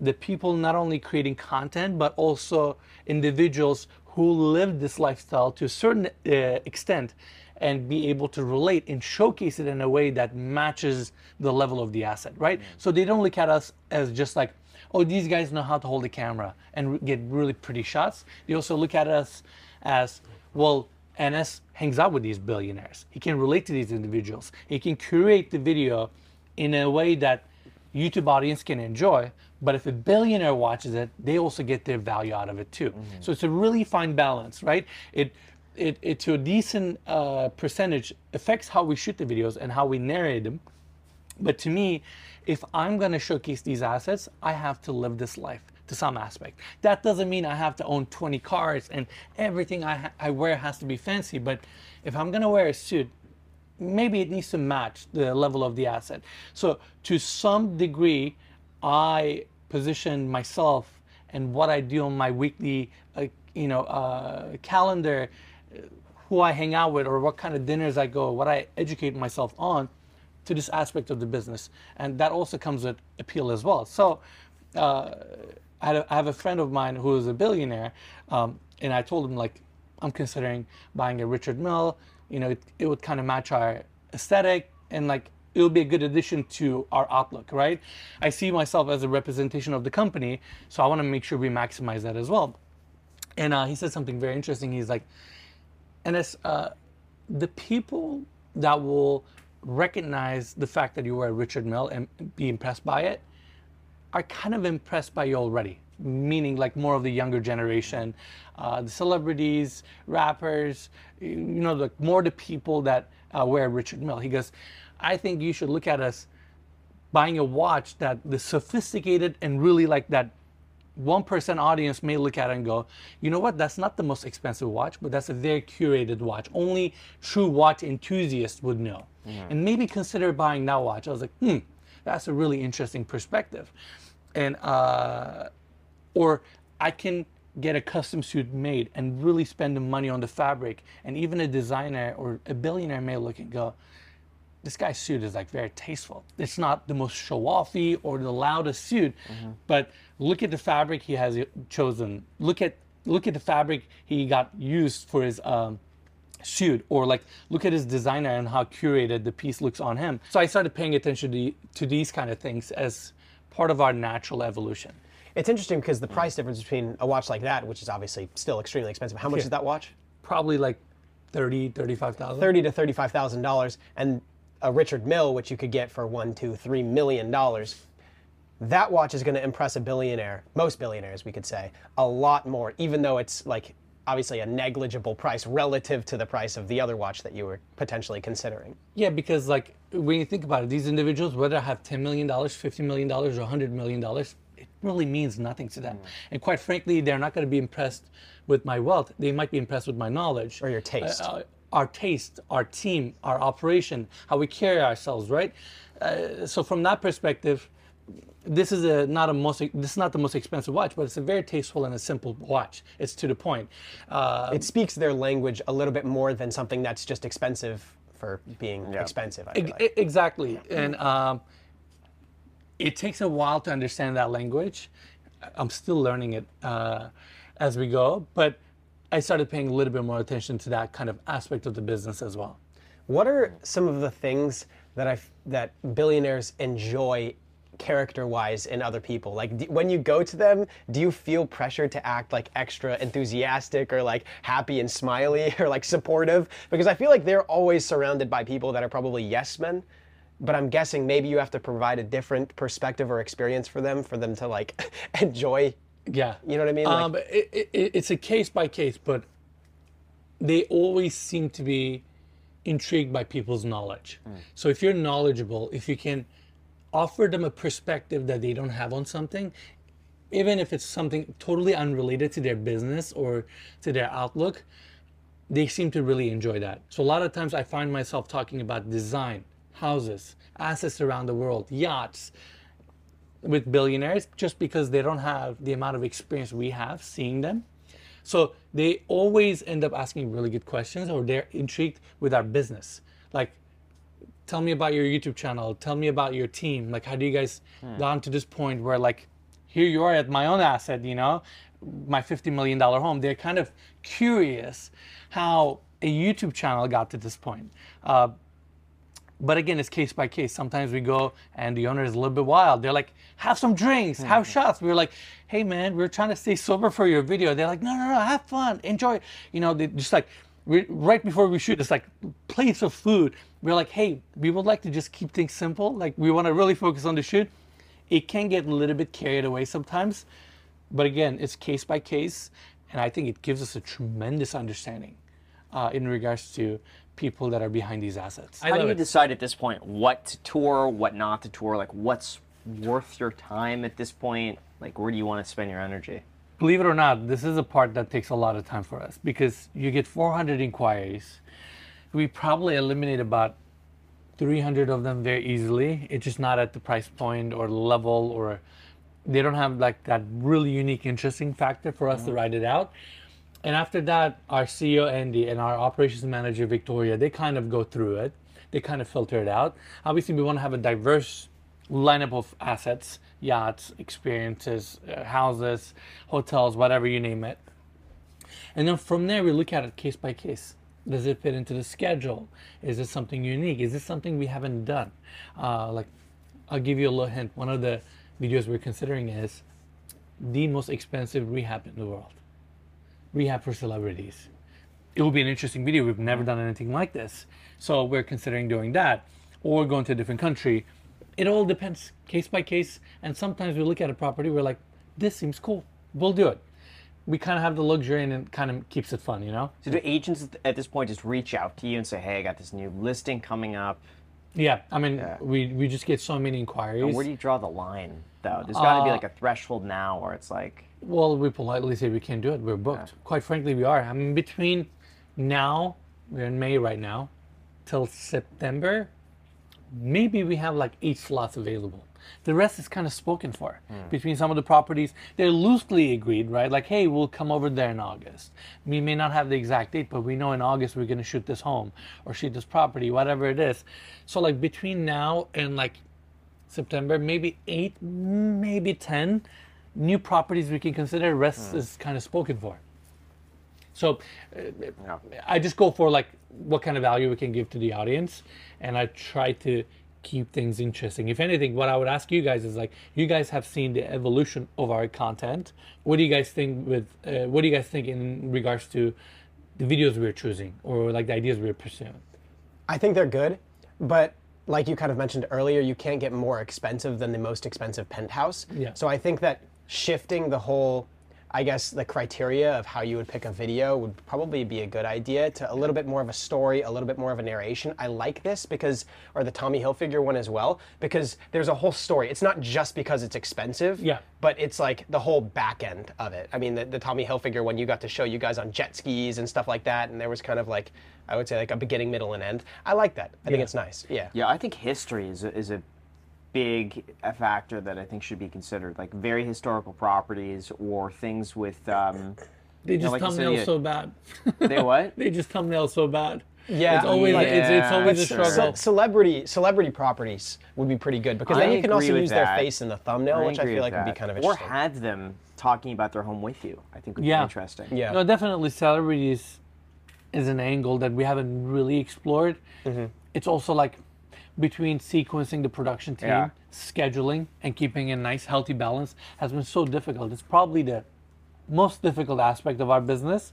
the people not only creating content, but also individuals who live this lifestyle to a certain uh, extent and be able to relate and showcase it in a way that matches the level of the asset, right? So they don't look at us as just like, oh, these guys know how to hold a camera and re- get really pretty shots. They also look at us as, well, Enes hangs out with these billionaires. He can relate to these individuals. He can curate the video in a way that YouTube audience can enjoy. But if a billionaire watches it, they also get their value out of it too. So it's a really fine balance, right? It it, it to a decent uh, percentage affects how we shoot the videos and how we narrate them. But to me, if I'm going to showcase these assets, I have to live this life to some aspect. That doesn't mean I have to own 20 cars and everything I, ha- I wear has to be fancy. But if I'm going to wear a suit, maybe it needs to match the level of the asset. So to some degree, I position myself and what I do on my weekly, uh, you know, uh, calendar, who I hang out with, or what kind of dinners I go, what I educate myself on, to this aspect of the business, and that also comes with appeal as well. So. Uh, I have a friend of mine who is a billionaire, um, and I told him like, I'm considering buying a Richard Mille. You know, it, it would kind of match our aesthetic, and like it would be a good addition to our outlook, right? I see myself as a representation of the company, so I want to make sure we maximize that as well. And uh, he said something very interesting. He's like, and it's uh, the people that will recognize the fact that you wear a Richard Mille and be impressed by it are kind of impressed by you already, meaning like more of the younger generation, uh, the celebrities, rappers, you know, like more the people that uh, wear Richard Mille. He goes, I think you should look at us buying a watch that the sophisticated and really like that 1% audience may look at it and go, you know what, that's not the most expensive watch, but that's a very curated watch. Only true watch enthusiasts would know. And maybe consider buying that watch. I was like, hmm, that's a really interesting perspective. And, uh, or I can get a custom suit made and really spend the money on the fabric. And even a designer or a billionaire may look and go, this guy's suit is like very tasteful. It's not the most show offy or the loudest suit, but look at the fabric he has chosen. Look at look at the fabric he got used for his um, suit, or like look at his designer and how curated the piece looks on him. So I started paying attention to, to these kind of things as part of our natural evolution. It's interesting because the price difference between a watch like that, which is obviously still extremely expensive. How much Yeah. is that watch? Probably like 30, 35,000. Thirty to thirty-five thousand dollars, and a Richard Mille, which you could get for one, two, three million dollars. That watch is going to impress a billionaire, most billionaires, we could say, a lot more, even though it's like obviously a negligible price relative to the price of the other watch that you were potentially considering. Yeah, because like when you think about it, these individuals, whether I have $10 million, $50 million, or $100 million, really means nothing to them. And quite frankly, they're not going to be impressed with my wealth. They might be impressed with my knowledge. Or your taste. Uh, our taste, our team, our operation, how we carry ourselves, right? Uh, so from that perspective, this is a not a most this is not the most expensive watch, but it's a very tasteful and a simple watch. It's to the point. Uh, It speaks their language a little bit more than something that's just expensive for being expensive. I feel like. Exactly, and um, it takes a while to understand that language. I'm still learning it uh, as we go, but I started paying a little bit more attention to that kind of aspect of the business as well. What are some of the things that I that billionaires enjoy character-wise in other people? Like d- when you go to them, do you feel pressure to act like extra enthusiastic or like happy and smiley [LAUGHS] or like supportive? Because I feel like they're always surrounded by people that are probably yes men. But I'm guessing maybe you have to provide a different perspective or experience for them for them to like [LAUGHS] enjoy. Yeah, You know what I mean? Like- Um, it, it, it's a case by case, but they always seem to be intrigued by people's knowledge. So if you're knowledgeable, if you can offer them a perspective that they don't have on something, even if it's something totally unrelated to their business or to their outlook, they seem to really enjoy that. So a lot of times I find myself talking about design, houses, assets around the world, yachts, with billionaires just because they don't have the amount of experience we have seeing them. So they always end up asking really good questions or they're intrigued with our business. Like, tell me about your YouTube channel. Tell me about your team. Like, how do you guys gone to this point where like here you are at my own asset, you know, my $50 million home. They're kind of curious how a YouTube channel got to this point. Uh, but again, it's case by case. Sometimes we go and the owner is a little bit wild. They're like, have some drinks, have shots. We are like, hey man, we're trying to stay sober for your video. They're like, no, no, no, have fun, enjoy. You know, they just like, we, right before we shoot, it's like plates of food. We're like, hey, we would like to just keep things simple. Like, we want to really focus on the shoot. It can get a little bit carried away sometimes. But again, it's case by case. And I think it gives us a tremendous understanding uh, in regards to people that are behind these assets. How do you decide at this point what to tour, what not to tour? Like, what's worth your time at this point? Like, where do you want to spend your energy? Believe it or not, this is a part that takes a lot of time for us because you get 400 inquiries. We probably eliminate about 300 of them very easily. It's just not at the price point or level or they don't have like that really unique, interesting factor for us mm-hmm. to write it out and after that, our CEO Andy and our operations manager Victoria, they kind of go through it. They kind of filter it out. Obviously, we want to have a diverse lineup of assets, yachts, experiences, uh, houses, hotels, whatever you name it. And then from there, we look at it case by case. Does it fit into the schedule? Is this something unique? Is this something we haven't done? Uh, like, I'll give you a little hint. One of the videos we're considering is the most expensive rehab in the world rehab for celebrities. It will be an interesting video. We've never done anything like this. So we're considering doing that or going to a different country. It all depends case by case. And sometimes we look at a property, we're like, this seems cool. We'll do it. We kind of have the luxury and it kind of keeps it fun, you know? So do agents at this point just reach out to you and say, hey, I got this new listing coming up? Yeah, I mean, yeah. we we just get so many inquiries. And where do you draw the line, though? There's got to uh, be like a threshold now where it's like. Well, we politely say we can't do it. We're booked. Yeah. Quite frankly, we are. I mean, between now, we're in May right now, till September, maybe we have like eight slots available. The rest is kind of spoken for mm. between some of the properties. They're loosely agreed, right? Like, hey, we'll come over there in August. We may not have the exact date, but we know in August we're going to shoot this home or shoot this property, whatever it is. So, like, between now and like September, maybe eight, maybe 10 new properties we can consider. Rest mm. is kind of spoken for. So uh, yeah. I just go for like what kind of value we can give to the audience, and I try to keep things interesting. If anything, what I would ask you guys is like, you guys have seen the evolution of our content. What do you guys think with? Uh, what do you guys think in regards to the videos we're choosing or like the ideas we're pursuing? I think they're good, but like you kind of mentioned earlier, you can't get more expensive than the most expensive penthouse. Yeah. So I think that shifting the whole I guess the criteria of how you would pick a video would probably be a good idea to a little bit more of a story, a little bit more of a narration. I like this because, or the Tommy Hilfiger one as well, because there's a whole story. It's not just because it's expensive, yeah. but it's like the whole back end of it. I mean, the, the Tommy Hilfiger one, you got to show you guys on jet skis and stuff like that, and there was kind of like, I would say like a beginning, middle, and end. I like that. I yeah. think it's nice. Yeah. Yeah, I think history is a, is a big factor that I think should be considered, like very historical properties or things with. Um, they just you know, like thumbnail said, so bad. they what? [LAUGHS] they just thumbnail so bad. Yeah, it's always yeah, it's, it's always a struggle. Ce- celebrity celebrity properties would be pretty good because I then you can also use that. their face in the thumbnail, I which I feel like that. would be kind of interesting. Or have them talking about their home with you. I think would yeah. be interesting. Yeah, no, definitely celebrities is an angle that we haven't really explored. Mm-hmm. It's also like between sequencing the production team, yeah. scheduling, and keeping a nice, healthy balance has been so difficult. It's probably the most difficult aspect of our business.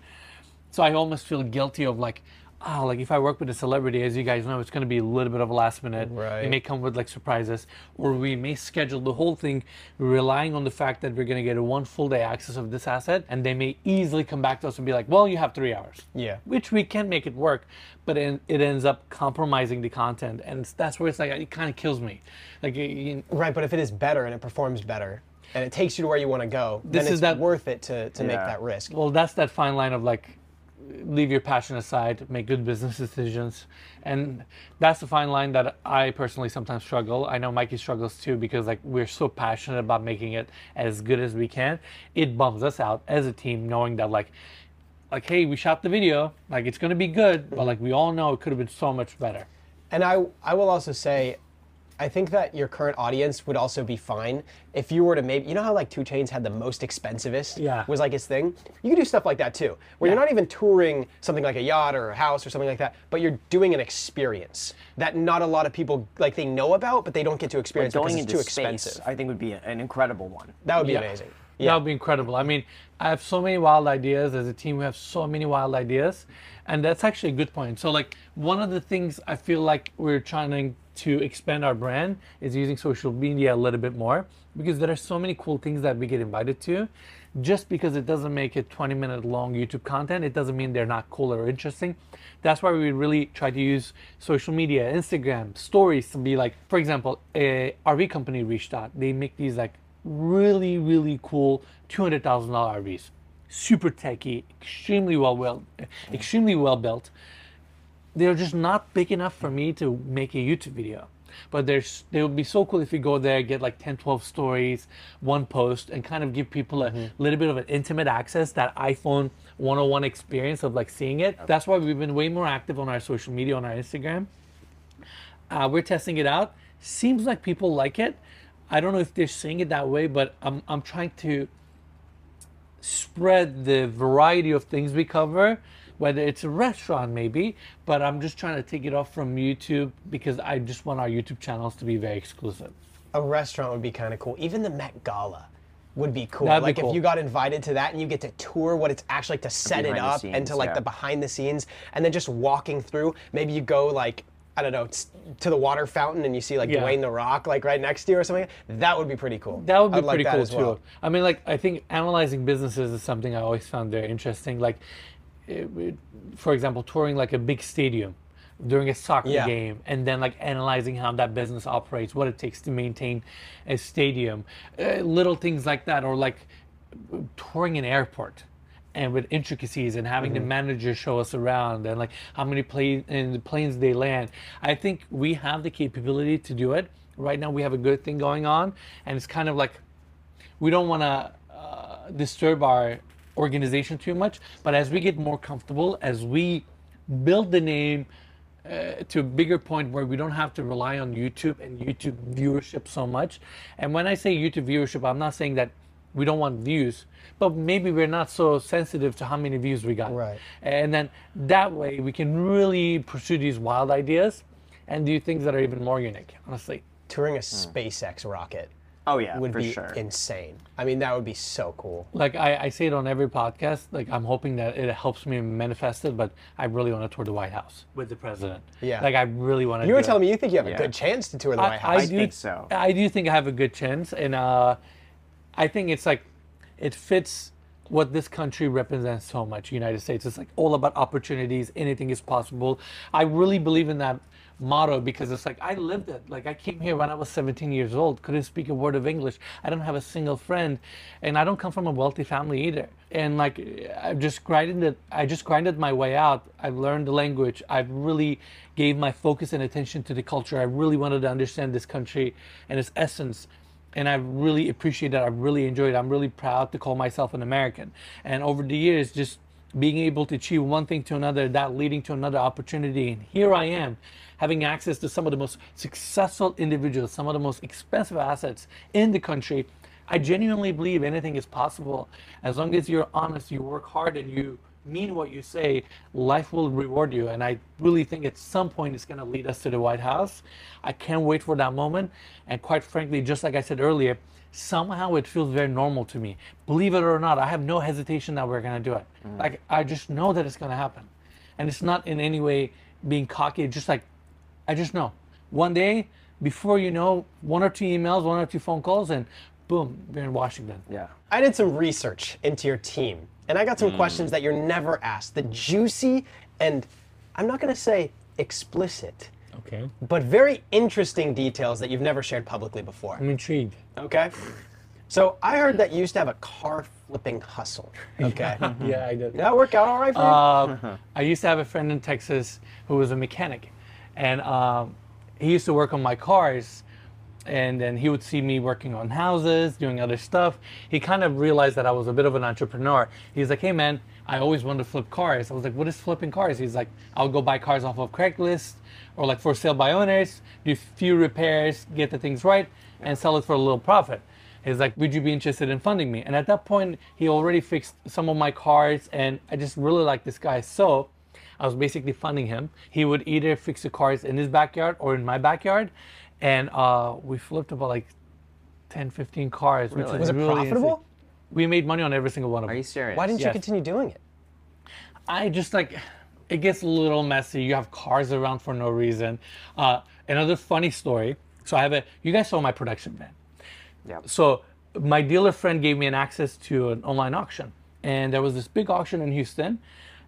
So I almost feel guilty of like, oh, like if I work with a celebrity, as you guys know, it's going to be a little bit of a last minute. Right. It may come with like surprises, or we may schedule the whole thing relying on the fact that we're going to get a one full day access of this asset, and they may easily come back to us and be like, well, you have three hours. Yeah. Which we can make it work, but it, it ends up compromising the content, and that's where it's like it kind of kills me. Like you, right, but if it is better and it performs better. And it takes you to where you want to go. This then is that, worth it to, to yeah. make that risk. Well, that's that fine line of like leave your passion aside, make good business [LAUGHS] decisions. And that's the fine line that I personally sometimes struggle. I know Mikey struggles too because like we're so passionate about making it as good as we can. It bums us out as a team knowing that like like hey, we shot the video, like it's going to be good, but mm-hmm. like we all know it could have been so much better. And I I will also say I think that your current audience would also be fine if you were to maybe, you know how like 2 Chainz had the most expensivest Yeah. was like his thing? You could do stuff like that too, where you're not even touring something like a yacht or a house or something like that, but you're doing an experience that not a lot of people, like they know about, but they don't get to experience because Going it's into too space, expensive. I think would be an incredible one. that would be Yeah. amazing. That would be incredible. I mean, I have so many wild ideas. As a team, we have so many wild ideas. And that's actually a good point. So, like, one of the things I feel like we're trying to expand our brand is using social media a little bit more because there are so many cool things that we get invited to. Just because it doesn't make it 20 minute long YouTube content, it doesn't mean they're not cool or interesting. That's why we really try to use social media, Instagram, stories to be like, for example, a RV company reached out. They make these like really, really cool $200,000 RVs. Super techy, extremely well, well, extremely well built. They're just not big enough for me to make a YouTube video. But there's, they would be so cool if you go there, get like 10, 12 stories, one post, and kind of give people a little bit of an intimate access, that iPhone 101 experience of like seeing it. That's why we've been way more active on our social media, on our Instagram. Uh, we're testing it out. Seems like people like it. I don't know if they're seeing it that way, but I'm, I'm trying to spread the variety of things we cover, whether it's a restaurant maybe, but I'm just trying to take it off from YouTube because I just want our YouTube channels to be very exclusive. A restaurant would be kind of cool. Even the Met Gala would be cool. That'd be like cool. if you got invited to that and you get to tour what it's actually like to set it Behind the up and to like yeah. the behind the scenes and then just walking through. Maybe you go like I don't know s- to the water fountain and you see like Yeah. Dwayne the Rock like right next to you or something. That would be pretty cool. That would be I'd pretty that cool as too. well. I mean, like I think analyzing businesses is something I always found very interesting. Like, it- it- for example, touring like a big stadium during a soccer Yeah. game, and then like analyzing how that business operates, what it takes to maintain a stadium, uh, little things like that, or like touring an airport. And with intricacies and having the manager show us around and like how many plane and the planes they land, I think we have the capability to do it. Right now, we have a good thing going on, and it's kind of like we don't want to uh, disturb our organization too much. But as we get more comfortable, as we build the name uh, to a bigger point where we don't have to rely on YouTube and YouTube viewership so much. And when I say YouTube viewership, I'm not saying that we don't want views, but maybe we're not so sensitive to how many views we got. Right. And then that way we can really pursue these wild ideas and do things that are even more unique, honestly. Touring a SpaceX rocket Oh yeah, would for be sure. insane. I mean, that would be so cool. like I, I say it on every podcast like i'm hoping that it helps me manifest it but i really want to tour the white house with the president Yeah. like i really want to You were telling me you think you have Yeah. a good chance to tour the I, White House. I think so. i do think i have a good chance and uh, i think it's like it fits what this country represents so much united states it's like all about opportunities anything is possible i really believe in that motto because it's like i lived it like i came here when i was 17 years old couldn't speak a word of english i don't have a single friend and i don't come from a wealthy family either and like i've just grinded it i just grinded my way out i've learned the language i've really gave my focus and attention to the culture i really wanted to understand this country and its essence and I really appreciate that. I really enjoyed it. I'm really proud to call myself an American. And over the years, just being able to achieve one thing to another, that leading to another opportunity. And here I am, having access to some of the most successful individuals, some of the most expensive assets in the country. I genuinely believe anything is possible as long as you're honest, you work hard, and you mean what you say, life will reward you. And I really think at some point it's going to lead us to the White House. I can't wait for that moment. And quite frankly, just like I said earlier, somehow it feels very normal to me. Believe it or not, I have no hesitation that we're going to do it. Mm. Like, I just know that it's going to happen. And it's not in any way being cocky, it's just like, I just know. One day, before you know, one or two emails, one or two phone calls, and boom, we're in Washington. yeah. I did some research into your team, and I got some mm. questions that you're never asked. The juicy and I'm not going to say explicit, Okay. but very interesting details that you've never shared publicly before. I'm intrigued. Okay? So I heard that you used to have a car flipping hustle. [LAUGHS] Okay. [LAUGHS] Yeah, I did. Did that work out all right for you? Um, I used to have a friend in Texas who was a mechanic, and um, he used to work on my cars. and then he would see me working on houses, doing other stuff. He kind of realized that I was a bit of an entrepreneur. He's like, "Hey, man, I always wanted to flip cars." I was like, "What is flipping cars?" He's like, "I'll go buy cars off of Craigslist or like for sale by owners, do few repairs, get the things right, and sell it for a little profit." He's like, "Would you be interested in funding me?" And at that point, he already fixed some of my cars, and I just really like this guy so. I was basically funding him. He would either fix the cars in his backyard or in my backyard. And uh, we flipped about like 10, 15 cars. Which Really? Was it really profitable? insane. We made money on every single one of them. Are them. you serious? Why didn't you continue doing it? I just like, it gets a little messy. You have cars around for no reason. Uh, another funny story. So I have a, you guys saw my production van. Yeah. So my dealer friend gave me an access to an online auction, and there was this big auction in Houston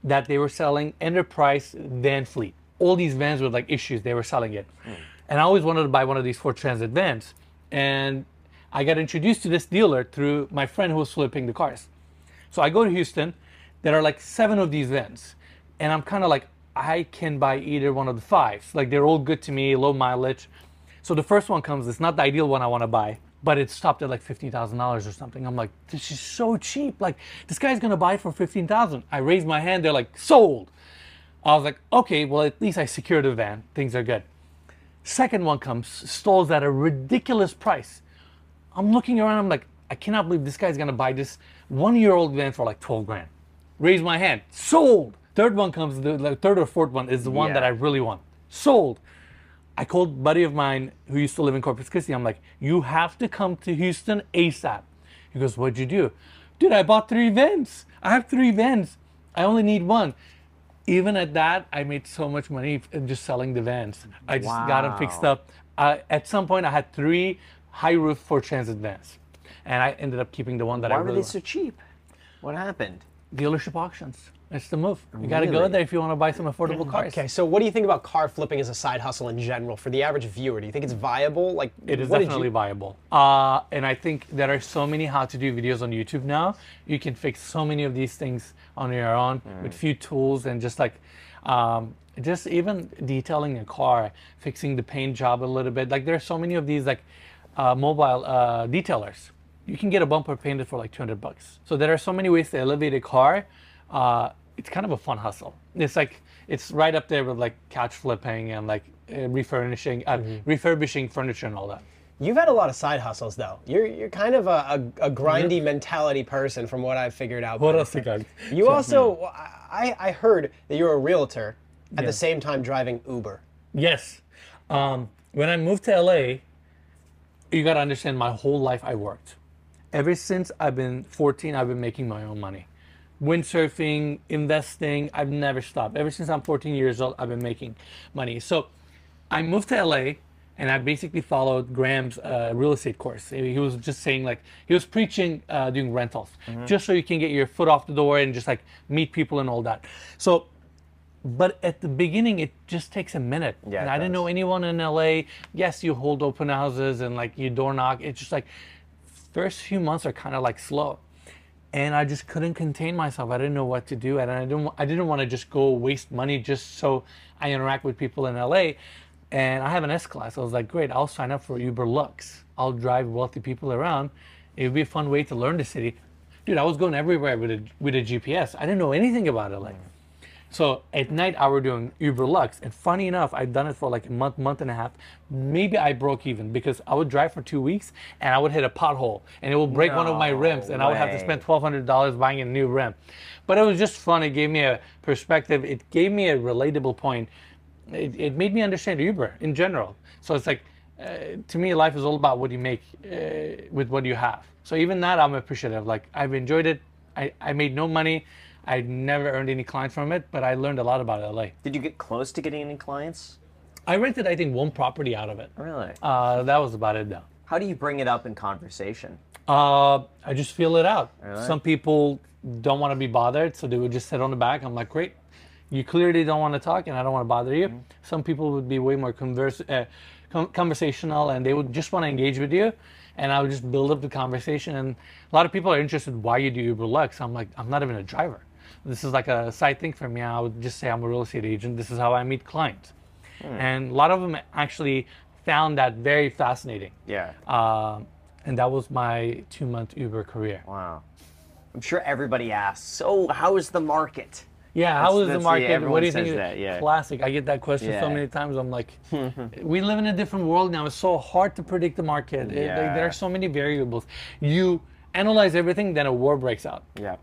that they were selling enterprise van fleet. All these vans with like issues, they were selling it, and I always wanted to buy one of these Ford Transit vans, and I got introduced to this dealer through my friend who was flipping the cars. So I go to Houston. There are like seven of these vans, and I'm kind of like, I can buy either one of the fives. Like they're all good to me, low mileage. So the first one comes. It's not the ideal one I want to buy, but it stopped at like fifteen thousand dollars or something. I'm like, this is so cheap. Like this guy's gonna buy it for fifteen thousand. I raise my hand. They're like, sold. I was like, okay, well at least I secured a van. Things are good. Second one comes, stalls at a ridiculous price. I'm looking around. I'm like, I cannot believe this guy's gonna buy this one-year-old van for like 12 grand. Raise my hand. Sold. Third one comes. The, the third or fourth one is the one that I really want. Sold. I called a buddy of mine who used to live in Corpus Christi. I'm like, you have to come to Houston ASAP. He goes, what'd you do? Dude, I bought three vans. I have three vans. I only need one. Even at that, I made so much money just selling the vans. I just got them fixed up. Uh, at some point, I had three high roof Ford Transit vans, and I ended up keeping the one that Why I really. Why were they so cheap? What happened? Dealership auctions. That's the move. You got to go there if you want to buy some affordable cars. Okay, so what do you think about car flipping as a side hustle in general for the average viewer? Do you think it's viable? Like, It is what definitely you- viable. Uh, and I think there are so many how to do videos on YouTube now. You can fix so many of these things on your own with few tools and just like, um, just even detailing a car, fixing the paint job a little bit. Like there are so many of these like uh, mobile uh, detailers. You can get a bumper painted for like 200 bucks. So there are so many ways to elevate a car. Uh, it's kind of a fun hustle. It's like it's right up there with like couch flipping and like uh, refurnishing, uh, Mm-hmm. refurbishing furniture and all that. You've had a lot of side hustles, though. You're you're kind of a, a, a grindy mentality person, from what I've figured out. What else you got? [LAUGHS] You also, I, I heard that you're a realtor at Yeah. the same time driving Uber. Yes. Um, when I moved to LA, you got to understand my whole life I worked. Ever since I've been 14, I've been making my own money. Windsurfing, investing, I've never stopped. Ever since I'm 14 years old, I've been making money. So I moved to LA and I basically followed Graham's uh, real estate course. He was just saying, like, he was preaching uh, doing rentals just so you can get your foot off the door and just like meet people and all that. So but at the beginning it just takes a minute Yeah, and i didn't know anyone in la yes you hold open houses and like you door knock it's just like first few months are kind of like slow and i just couldn't contain myself. I didn't know what to do and i didn't i didn't want to just go waste money just so i interact with people in la and i have an s class. I was like great i'll sign up for uber lux. I'll drive wealthy people around. It would be a fun way to learn the city. Dude i was going everywhere with a with a gps i didn't know anything about la so at night I were doing Uber Lux, and funny enough, I'd done it for like a month, month and a half. Maybe I broke even because I would drive for two weeks and I would hit a pothole and it would break one of my rims, and I would have to spend twelve hundred dollars buying a new rim. But it was just fun. It gave me a perspective. It gave me a relatable point. It, it made me understand Uber in general. So it's like, uh, to me, life is all about what you make uh, with what you have. So even that, I'm appreciative. Like I've enjoyed it. I, I made no money. I never earned any clients from it, but I learned a lot about LA. Did you get close to getting any clients? I rented, I think, one property out of it. Really? Uh, that was about it, though. How do you bring it up in conversation? Uh, I just feel it out. Really? Some people don't want to be bothered, so they would just sit on the back. I'm like, great. You clearly don't want to talk, and I don't want to bother you. Mm-hmm. Some people would be way more converse, uh, com- conversational, and they would just want to engage with you. And I would just build up the conversation. And a lot of people are interested why you do Uber Lux. I'm like, I'm not even a driver. This is like a side thing for me. I would just say I'm a real estate agent. This is how I meet clients. And a lot of them actually found that very fascinating. Yeah. Um, and that was my two month Uber career. Wow. I'm sure everybody asks. So, how is the market? Yeah, how is the that's- yeah, market? what do you think? that, yeah. Classic. I get that question so many times. I'm like, [LAUGHS] we live in a different world now. It's so hard to predict the market. It- like, there are so many variables. You analyze everything, then a war breaks out. Yeah.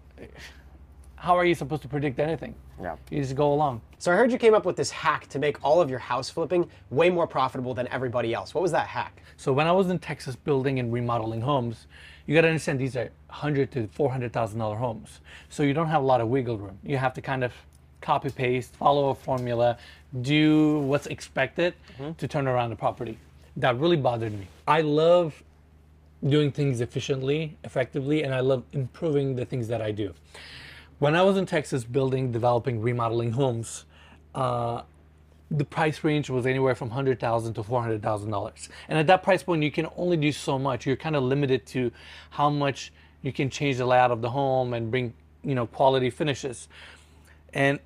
How are you supposed to predict anything? Yeah. You just go along. So I heard you came up with this hack to make all of your house flipping way more profitable than everybody else. What was that hack? So when I was in Texas building and remodeling homes, you got to understand these are hundred to four hundred thousand dollar homes. So you don't have a lot of wiggle room. You have to kind of copy paste, follow a formula, do what's expected mm-hmm. to turn around the property. That really bothered me. I love doing things efficiently, effectively, and I love improving the things that I do. When I was in Texas building, developing, remodeling homes, uh, the price range was anywhere from hundred thousand to four hundred thousand dollars. And at that price point, you can only do so much. You're kind of limited to how much you can change the layout of the home and bring, you know, quality finishes. And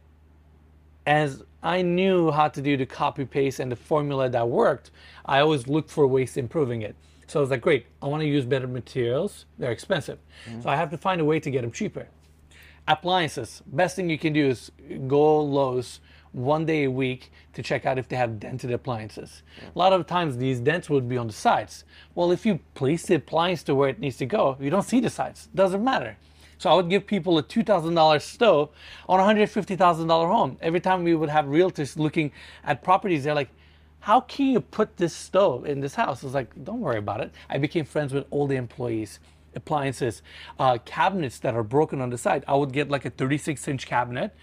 as I knew how to do the copy paste and the formula that worked, I always looked for ways to improving it. So I was like, great, I want to use better materials. They're expensive. So I have to find a way to get them cheaper. Appliances. Best thing you can do is go Lowe's one day a week to check out if they have dented appliances. A lot of times these dents would be on the sides. Well, if you place the appliance to where it needs to go, you don't see the sides. Doesn't matter. So I would give people a $2,000 stove on a $150,000 home. Every time we would have realtors looking at properties, they're like, how can you put this stove in this house? I was like, don't worry about it. I became friends with all the employees, appliances, uh, cabinets that are broken on the side. I would get like a 36 inch cabinet.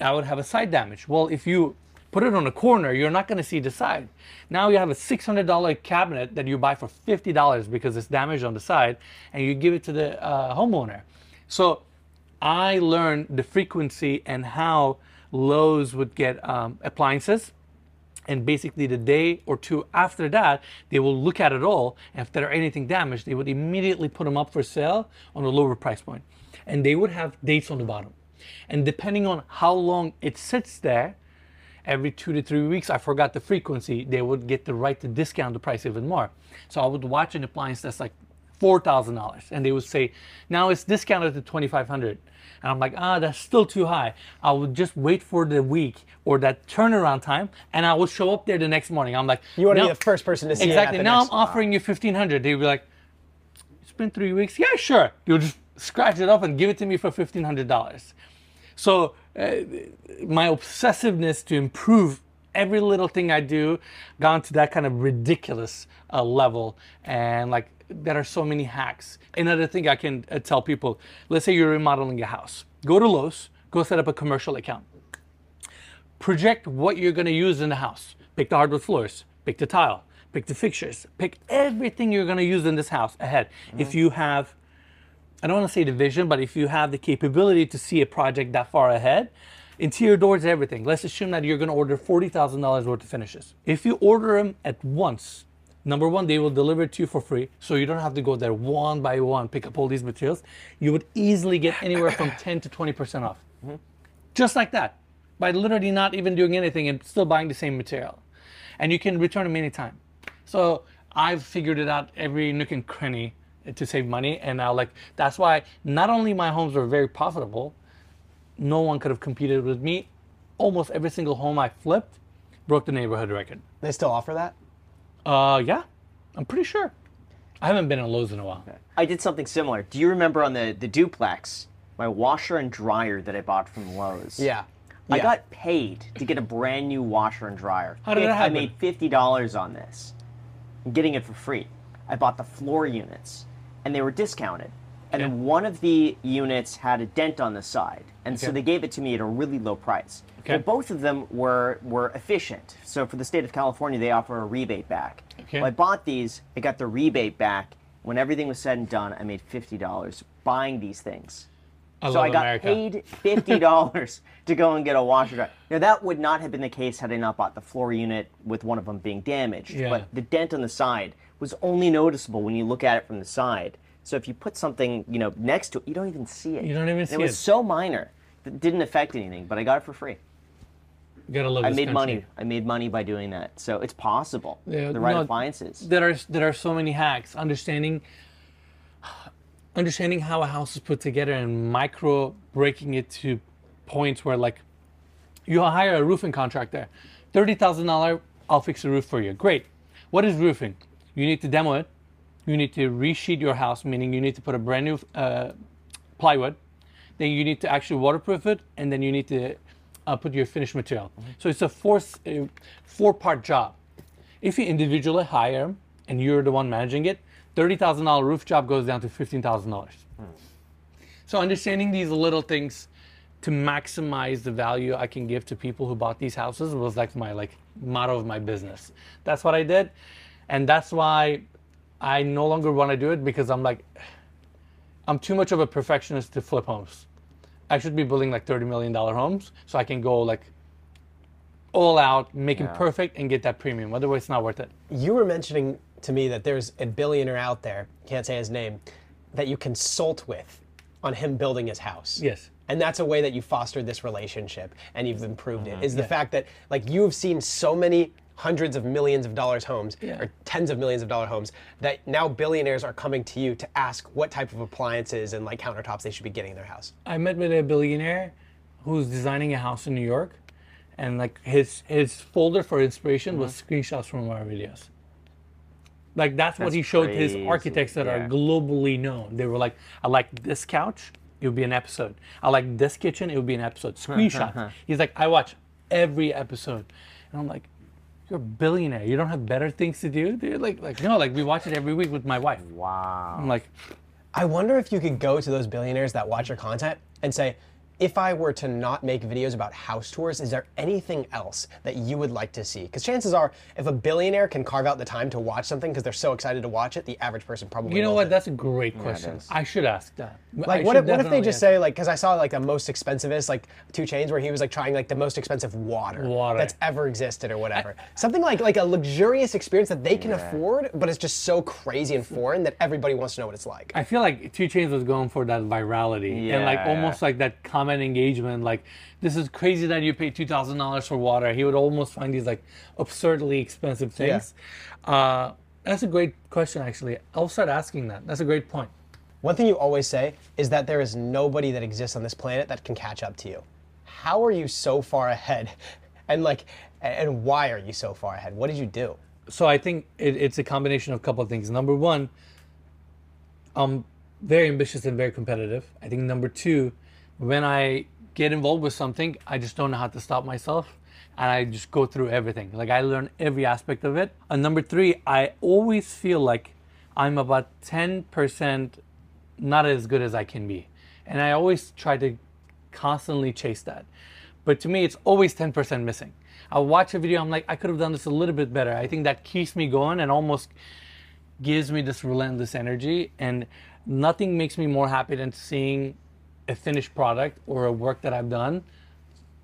I would have a side damage. Well, if you put it on a corner, you're not going to see the side. Now you have a $600 cabinet that you buy for $50 because it's damaged on the side, and you give it to the uh, homeowner. So I learned the frequency and how Lowe's would get um, appliances. And basically, the day or two after that, they will look at it all. And if there are anything damaged, they would immediately put them up for sale on a lower price point. And they would have dates on the bottom. And depending on how long it sits there, every two to three weeks, I forgot the frequency, they would get the right to discount the price even more. So I would watch an appliance that's like $4,000 and they would say, now it's discounted to 2500 and I'm like, ah, that's still too high. I would just wait for the week or that turnaround time, and I would show up there the next morning. I'm like, You want to be the first person to see Exactly. Now I'm offering you 1500 They'd be like, it's been three weeks. Yeah, sure. You'll just scratch it off and give it to me for $1,500. So uh, my obsessiveness to improve every little thing I do gone to that kind of ridiculous uh, level. And like, there are so many hacks. Another thing I can uh, tell people, let's say you're remodeling a house. Go to Lowe's, go set up a commercial account project what you're going to use in the house. Pick the hardwood floors, pick the tile, pick the fixtures, pick everything you're going to use in this house ahead. If you have, I don't want to say the vision, but if you have the capability to see a project that far ahead, interior doors, everything. Let's assume that you're going to order $40,000 worth of finishes. If you order them at once, number one, they will deliver it to you for free. So you don't have to go there one by one, pick up all these materials. You would easily get anywhere from 10 to 20% off. Mm-hmm. Just like that by literally not even doing anything and still buying the same material. And you can return them anytime. So I've figured it out every nook and cranny eh, to save money. And now, like, that's why not only my homes were very profitable, no one could have competed with me. Almost every single home I flipped broke the neighborhood record. They still offer that? Uh, yeah, I'm pretty sure. I haven't been in Lowe's in a while. I did something similar. Do you remember on the, the duplex, my washer and dryer that I bought from Lowe's? Yeah. I Yeah. got paid to get a brand new washer and dryer. How did that I happen? made fifty dollars on this. I'm getting it for free. I bought the floor units, and they were discounted. And Okay. then one of the units had a dent on the side, and so they gave it to me at a really low price. Okay. Well, both of them were were efficient. So for the state of California, they offer a rebate back. Okay. Well, I bought these. I got the rebate back. When everything was said and done, I made fifty dollars buying these things. I so I got America. paid fifty dollars [LAUGHS] to go and get a washer dryer. Now that would not have been the case had I not bought the floor unit with one of them being damaged. Yeah. But the dent on the side was only noticeable when you look at it from the side. So if you put something, you know, next to it, you don't even see it. You don't even And see it It was so minor that it didn't affect anything, but I got it for free. You gotta love I made country. money. I made money by doing that. So it's possible. Yeah, the right no, appliances. There are there are so many hacks. Understanding understanding how a house is put together and micro breaking it to points where like you hire a roofing contractor, thirty thousand dollar, I'll fix the roof for you. Great. What is roofing? You need to demo it. You need to resheet your house, meaning you need to put a brand new uh, plywood. Then you need to actually waterproof it, and then you need to uh, put your finished material. So it's a four uh, four part job. If you individually hire and you're the one managing it, thirty thousand dollar roof job goes down to fifteen thousand dollars. So understanding these little things to maximize the value I can give to people who bought these houses was like my like motto of my business. That's what I did, and that's why I no longer want to do it because I'm like I'm too much of a perfectionist to flip homes. I should be building like thirty million dollar homes so I can go like all out, make it perfect, and get that premium. Otherwise, it's not worth it. You were mentioning to me that there's a billionaire out there, can't say his name, that you consult with on him building his house. Yes. And that's a way that you fostered this relationship and you've improved it. Mm-hmm. Is the fact that like you've seen so many hundreds of millions of dollars homes Yeah. or tens of millions of dollar homes that now billionaires are coming to you to ask what type of appliances and like countertops they should be getting in their house. I met with a billionaire who's designing a house in New York, and like his his folder for inspiration was mm-hmm. screenshots from our videos. Like that's, what he showed crazy, his architects that are globally known. They were like, I like this couch, it would be an episode. I like this kitchen, it would be an episode. [LAUGHS] Screenshots. Uh-huh. He's like, I watch every episode, and I'm like. You're a billionaire. You don't have better things to do, dude. Like, like no, like we watch it every week with my wife. wow. I'm like, I wonder if you could go to those billionaires that watch your content and say, if I were to not make videos about house tours, is there anything else that you would like to see? Because chances are, if a billionaire can carve out the time to watch something because they're so excited to watch it, the average person probably you know won't. what? That's a great question. is. I should ask that. Like, I what if, what if they just ask say, like, because I saw, like, the most expensivest, like, 2 Chainz where he was, like, trying, like, the most expensive water, Water. that's ever existed or whatever. Something like, like a luxurious experience that they can afford, but it's just so crazy and foreign that everybody wants to know what it's like. I feel like 2 Chainz was going for that virality and like Yeah. almost like that comment engagement. Like, this is crazy that you pay two thousand dollars for water. He would almost find these like absurdly expensive things. Uh, that's a great question, actually. I'll start asking that. That's a great point. One thing you always say is that there is nobody that exists on this planet that can catch up to you. How are you so far ahead? [LAUGHS] And like, and why are you so far ahead? What did you do? So I think it, it's a combination of a couple of things. Number one, I'm very ambitious and very competitive. I think number two, when I get involved with something, I just don't know how to stop myself. And I just go through everything. Like I learn every aspect of it. And number three, I always feel like I'm about 10% not as good as I can be. And I always try to constantly chase that. But to me, it's always 10% missing. I'll watch a video, I'm like, I could have done this a little bit better. I think that keeps me going and almost gives me this relentless energy. And nothing makes me more happy than seeing a finished product or a work that I've done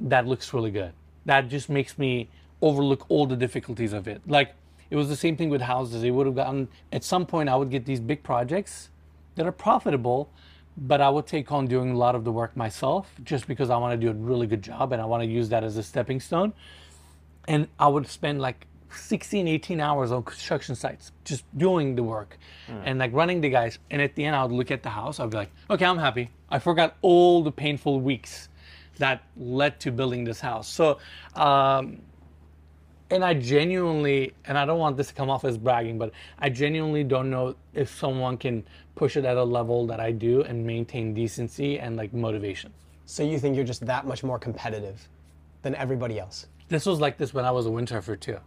that looks really good. That just makes me overlook all the difficulties of it. Like it was the same thing with houses. It would have gotten at some point I would get these big projects that are profitable, but I would take on doing a lot of the work myself just because I want to do a really good job and I want to use that as a stepping stone. And I would spend like 16, 18 hours on construction sites just doing the work and like running the guys. And at the end, I would look at the house. I'd be like, okay, I'm happy. I forgot all the painful weeks that led to building this house. So, um, and I genuinely, and I don't want this to come off as bragging, but I genuinely don't know if someone can push it at a level that I do and maintain decency and like motivation. So you think you're just that much more competitive than everybody else? This was like this when I was a windsurfer too.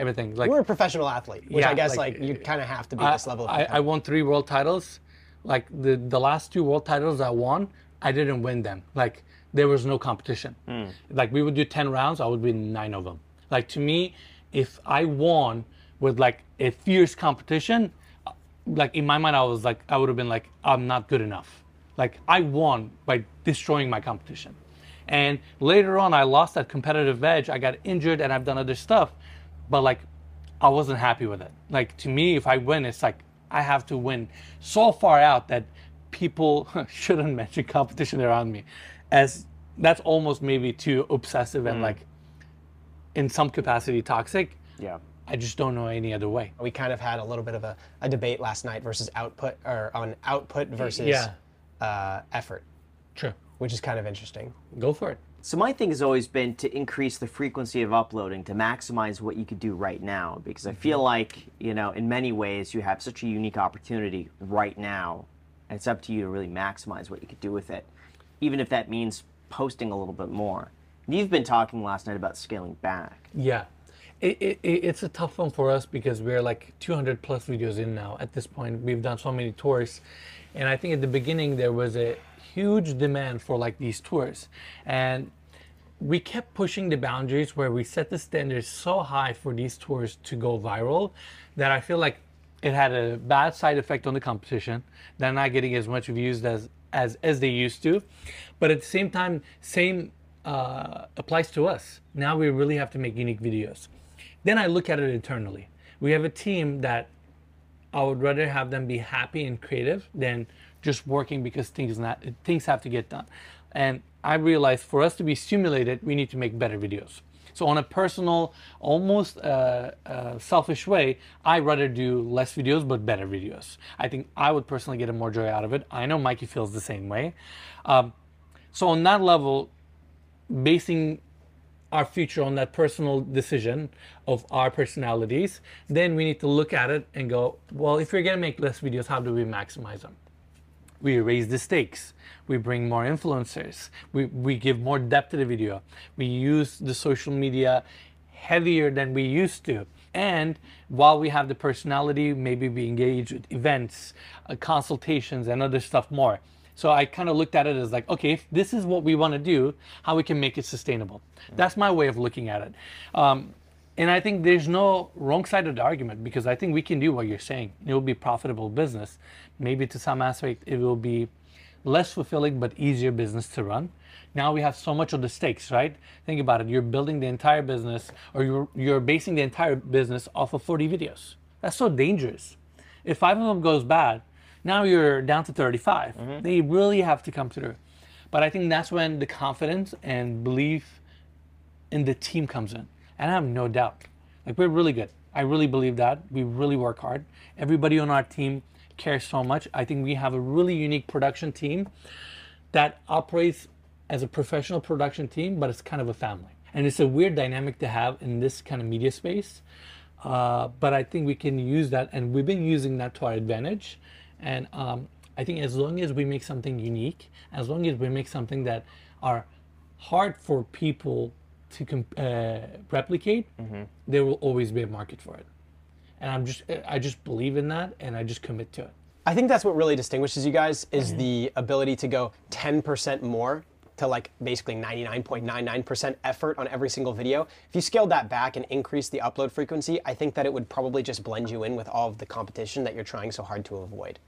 Everything like You were a professional athlete, which Yeah, I guess like, like, you kind of have to be I, this level of I, I won three world titles. Like the the last two world titles I won, I didn't win them. Like there was no competition. Like we would do ten rounds, I would win nine of them. Like to me, if I won with like a fierce competition, uh, like in my mind, I was like I would have been like I'm not good enough. Like I won by destroying my competition. And later on, I lost that competitive edge. I got injured and I've done other stuff. But like, I wasn't happy with it. Like, to me, if I win, it's like I have to win so far out that people [LAUGHS] shouldn't mention competition around me. As that's almost maybe too obsessive and like in some capacity toxic. Yeah. I just don't know any other way. We kind of had a little bit of a, a debate last night versus output or on output versus Yeah. uh, effort, True. which is kind of interesting. Go for it. So my thing has always been to increase the frequency of uploading to maximize what you could do right now because I feel mm-hmm. like, you know, in many ways you have such a unique opportunity right now and it's up to you to really maximize what you could do with it. Even if that means posting a little bit more. You've been talking last night about scaling back. Yeah. It, it, it- it's a tough one for us because we're like 200 plus videos in now at this point. We've done so many tours. And I think at the beginning there was a huge demand for like these tours. And we kept pushing the boundaries where we set the standards so high for these tours to go viral that I feel like it had a bad side effect on the competition. They're not getting as much views as as as they used to, but at the same time, same uh, applies to us. Now we really have to make unique videos. Then I look at it internally. We have a team that I would rather have them be happy and creative than just working because things not things have to get done. And I realized for us to be stimulated, we need to make better videos. So on a personal, almost uh, uh, selfish way, I rather do less videos but better videos. I think I would personally get a more joy out of it. I know Mikey feels the same way. Um, so on that level, basing our future on that personal decision of our personalities, then we need to look at it and go, well, if we're gonna make less videos, how do we maximize them? We raise the stakes. We bring more influencers. We, we give more depth to the video. We use the social media heavier than we used to. And while we have the personality, maybe we engage with events, uh, consultations, and other stuff more. So I kind of looked at it as like, okay, if this is what we want to do, how we can make it sustainable. That's my way of looking at it. Um, and I think there's no wrong side of the argument because I think we can do what you're saying. It will be profitable business. Maybe to some aspect it will be less fulfilling but easier business to run. Now we have so much of the stakes, right? Think about it. You're building the entire business or you're you're basing the entire business off of 40 videos. That's so dangerous. If five of them goes bad, now you're down to 35. Mm-hmm. They really have to come through. But I think that's when the confidence and belief in the team comes in. And I have no doubt. Like we're really good. I really believe that. We really work hard. Everybody on our team cares so much. I think we have a really unique production team that operates as a professional production team, but it's kind of a family. And it's a weird dynamic to have in this kind of media space. Uh, but I think we can use that, and we've been using that to our advantage. And um, I think as long as we make something unique, as long as we make something that are hard for people to com- uh, replicate, there will always be a market for it. And I'm just, I just believe in that, and I just commit to it. I think that's what really distinguishes you guys is the ability to go 10% more to like basically 99.99% effort on every single video. If you scaled that back and increased the upload frequency, I think that it would probably just blend you in with all of the competition that you're trying so hard to avoid.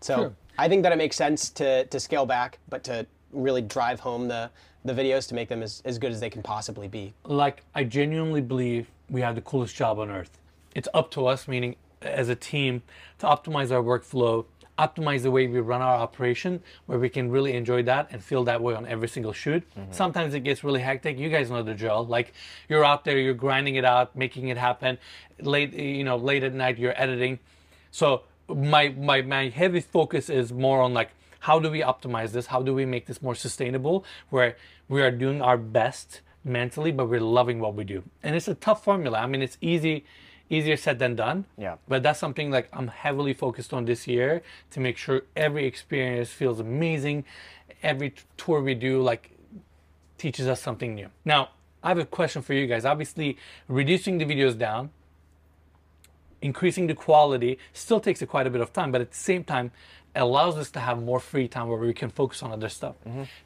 So Sure. I think that it makes sense to, to scale back, but to really drive home the, the videos to make them as, as good as they can possibly be. like I genuinely believe we have the coolest job on earth. It's up to us, meaning as a team, to optimize our workflow, optimize the way we run our operation, where we can really enjoy that and feel that way on every single shoot. Mm-hmm. Sometimes it gets really hectic. You guys know the drill. Like you're out there, you're grinding it out, making it happen. Late, you know, late at night, you're editing. So my my my heavy focus is more on like how do we optimize this? How do we make this more sustainable? Where we are doing our best mentally, but we're loving what we do. And it's a tough formula. I mean, it's easy, easier said than done. Yeah. But that's something like I'm heavily focused on this year to make sure every experience feels amazing. Every tour we do like teaches us something new. Now, I have a question for you guys. Obviously, reducing the videos down, increasing the quality still takes a quite a bit of time, but at the same time, allows us to have more free time where we can focus on other stuff.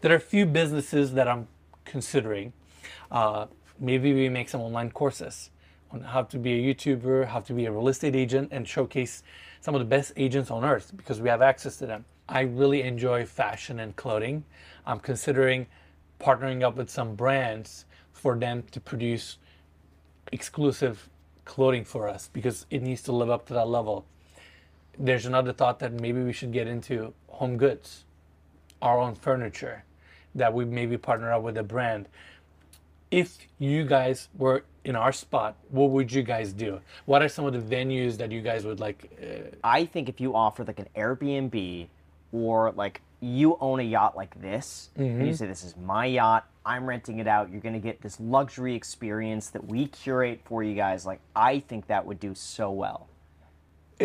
There are a few businesses that I'm considering. Uh, maybe we make some online courses on how to be a YouTuber, how to be a real estate agent, and showcase some of the best agents on earth because we have access to them. I really enjoy fashion and clothing. I'm considering partnering up with some brands for them to produce exclusive clothing for us because it needs to live up to that level. There's another thought that maybe we should get into home goods, our own furniture, that we maybe partner up with a brand. if you guys were in our spot, what would you guys do? What are some of the venues that you guys would like? Uh, I think if you offer like an Airbnb or like you own a yacht like this and you say this is my yacht, I'm renting it out, you're to get this luxury experience that we curate for you guys. Like I think that would do so well.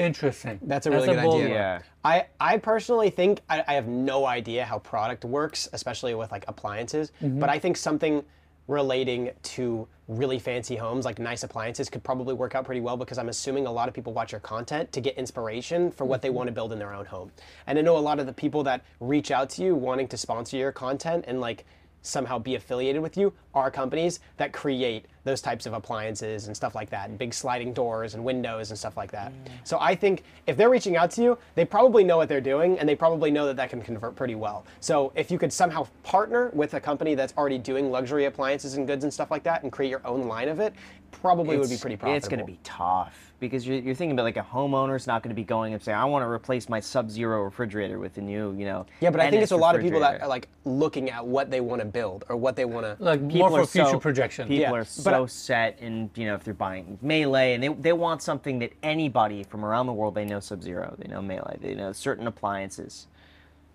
Interesting. That's a really good bold idea. Yeah. I, I personally think I, I have no idea how product works, especially with like appliances. But I think something relating to really fancy homes, like nice appliances, could probably work out pretty well because I'm assuming a lot of people watch your content to get inspiration for what they want to build in their own home. And I know a lot of the people that reach out to you wanting to sponsor your content and like somehow be affiliated with you are companies that create those types of appliances and stuff like that, and big sliding doors and windows and stuff like that. Mm. So I think if they're reaching out to you, they probably know what they're doing and they probably know that that can convert pretty well. So if you could somehow partner with a company that's already doing luxury appliances and goods and stuff like that and create your own line of it, probably would be pretty profitable. It's going to be tough because you're, you're thinking about like a homeowner's not going to be going and saying, I want to replace my Sub-Zero refrigerator with a new, you know. Yeah, but I think it's a lot of people that are like looking at what they want to build or what they want to. Like people more for future so, projection. People Yeah, are so I- set in, you know, if they're buying Miele and they, they want something that anybody from around the world, they know Sub-Zero, they know Miele, they know certain appliances.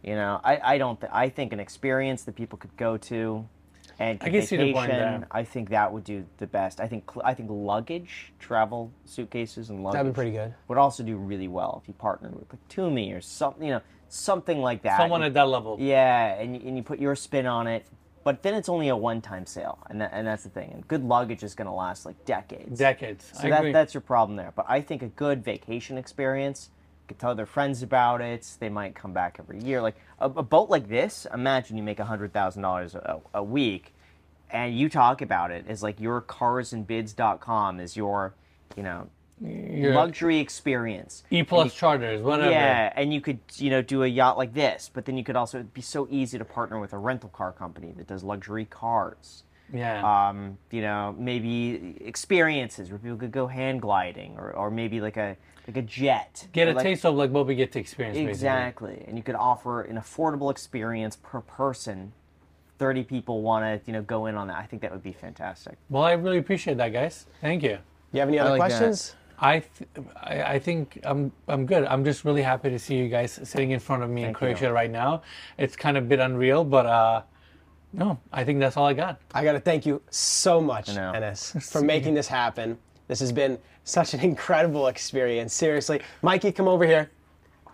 You know, I, I don't, th- I think an experience that people could go to and I could can see the point vacation. I think that would do the best. I think, I think luggage, travel suitcases and luggage. That'd be pretty good. Would also do really well if you partnered with like Tumi or something, you know, something like that. Someone And- at that level. yeah, and, and you put your spin on it, but then it's only a one-time sale, and that, and that's the thing. And good luggage is going to last like decades. Decades. So I that, agree. that's your problem there. But I think a good vacation experience. You could tell their friends about it. They might come back every year. Like a, a boat like this. Imagine you make hundred thousand dollars a week, and you talk about it as like your carsandbids.com is your, you know, Your luxury experience. E plus charters, whatever. Yeah, and you could, you know, do a yacht like this, but then you could also it'd be so easy to partner with a rental car company that does luxury cars. Yeah. Um, you know, maybe experiences where people could go hand gliding, or, or maybe like a like a jet. Get a like- taste of like what we get to experience. basically. Exactly, and you could offer an affordable experience per person. Thirty people want to, you know, go in on that. I think that would be fantastic. Well, I really appreciate that, guys. Thank you. You have any other like that. Questions? I, th- I I think I'm I'm good. I'm just really happy to see you guys sitting in front of me in Thank you. Croatia right now. It's kind of a bit unreal, but uh, no, I think that's all I got. I got to thank you so much, know. Enes, [LAUGHS] for making this happen. This has been such an incredible experience. Seriously, Mikey, come over here.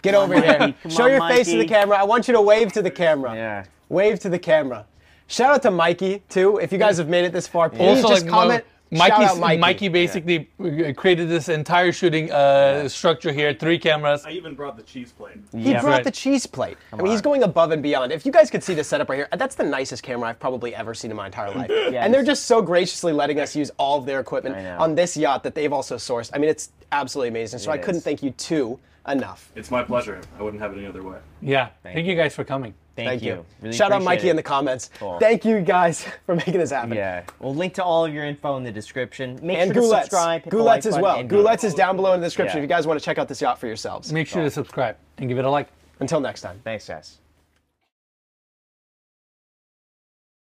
Get over here. Mikey. Show on, your face to the camera. I want you to wave to the camera. Yeah. Wave to the camera. Shout out to Mikey too. If you guys have made it this far, please just like, comment. Mikey, shout out Mikey. Mikey basically uh created this entire shooting uh, structure here, three cameras. I even brought the cheese plate. He Yeah. brought Right. the cheese plate. I mean, he's going above and beyond. If you guys could see the setup right here, that's the nicest camera I've probably ever seen in my entire life. [LAUGHS] and they're just so graciously letting us use all of their equipment on this yacht that they've also sourced. I mean, it's absolutely amazing. So It I couldn't thank you two enough. It's my pleasure. I wouldn't have it any other way. Yeah, thank, you guys for coming. Thank, Thank you. you. Really Shout out appreciate Mikey in the comments. Cool. Thank you guys [LAUGHS] for making this happen. Yeah, we'll link to all of your info in the description. Make And sure to subscribe. hit Goulette's like as well. and Goulette's is down below in the description Yeah. if you guys want to check out this yacht for yourselves. Make sure to subscribe and give it a like. Until next time. Thanks, guys.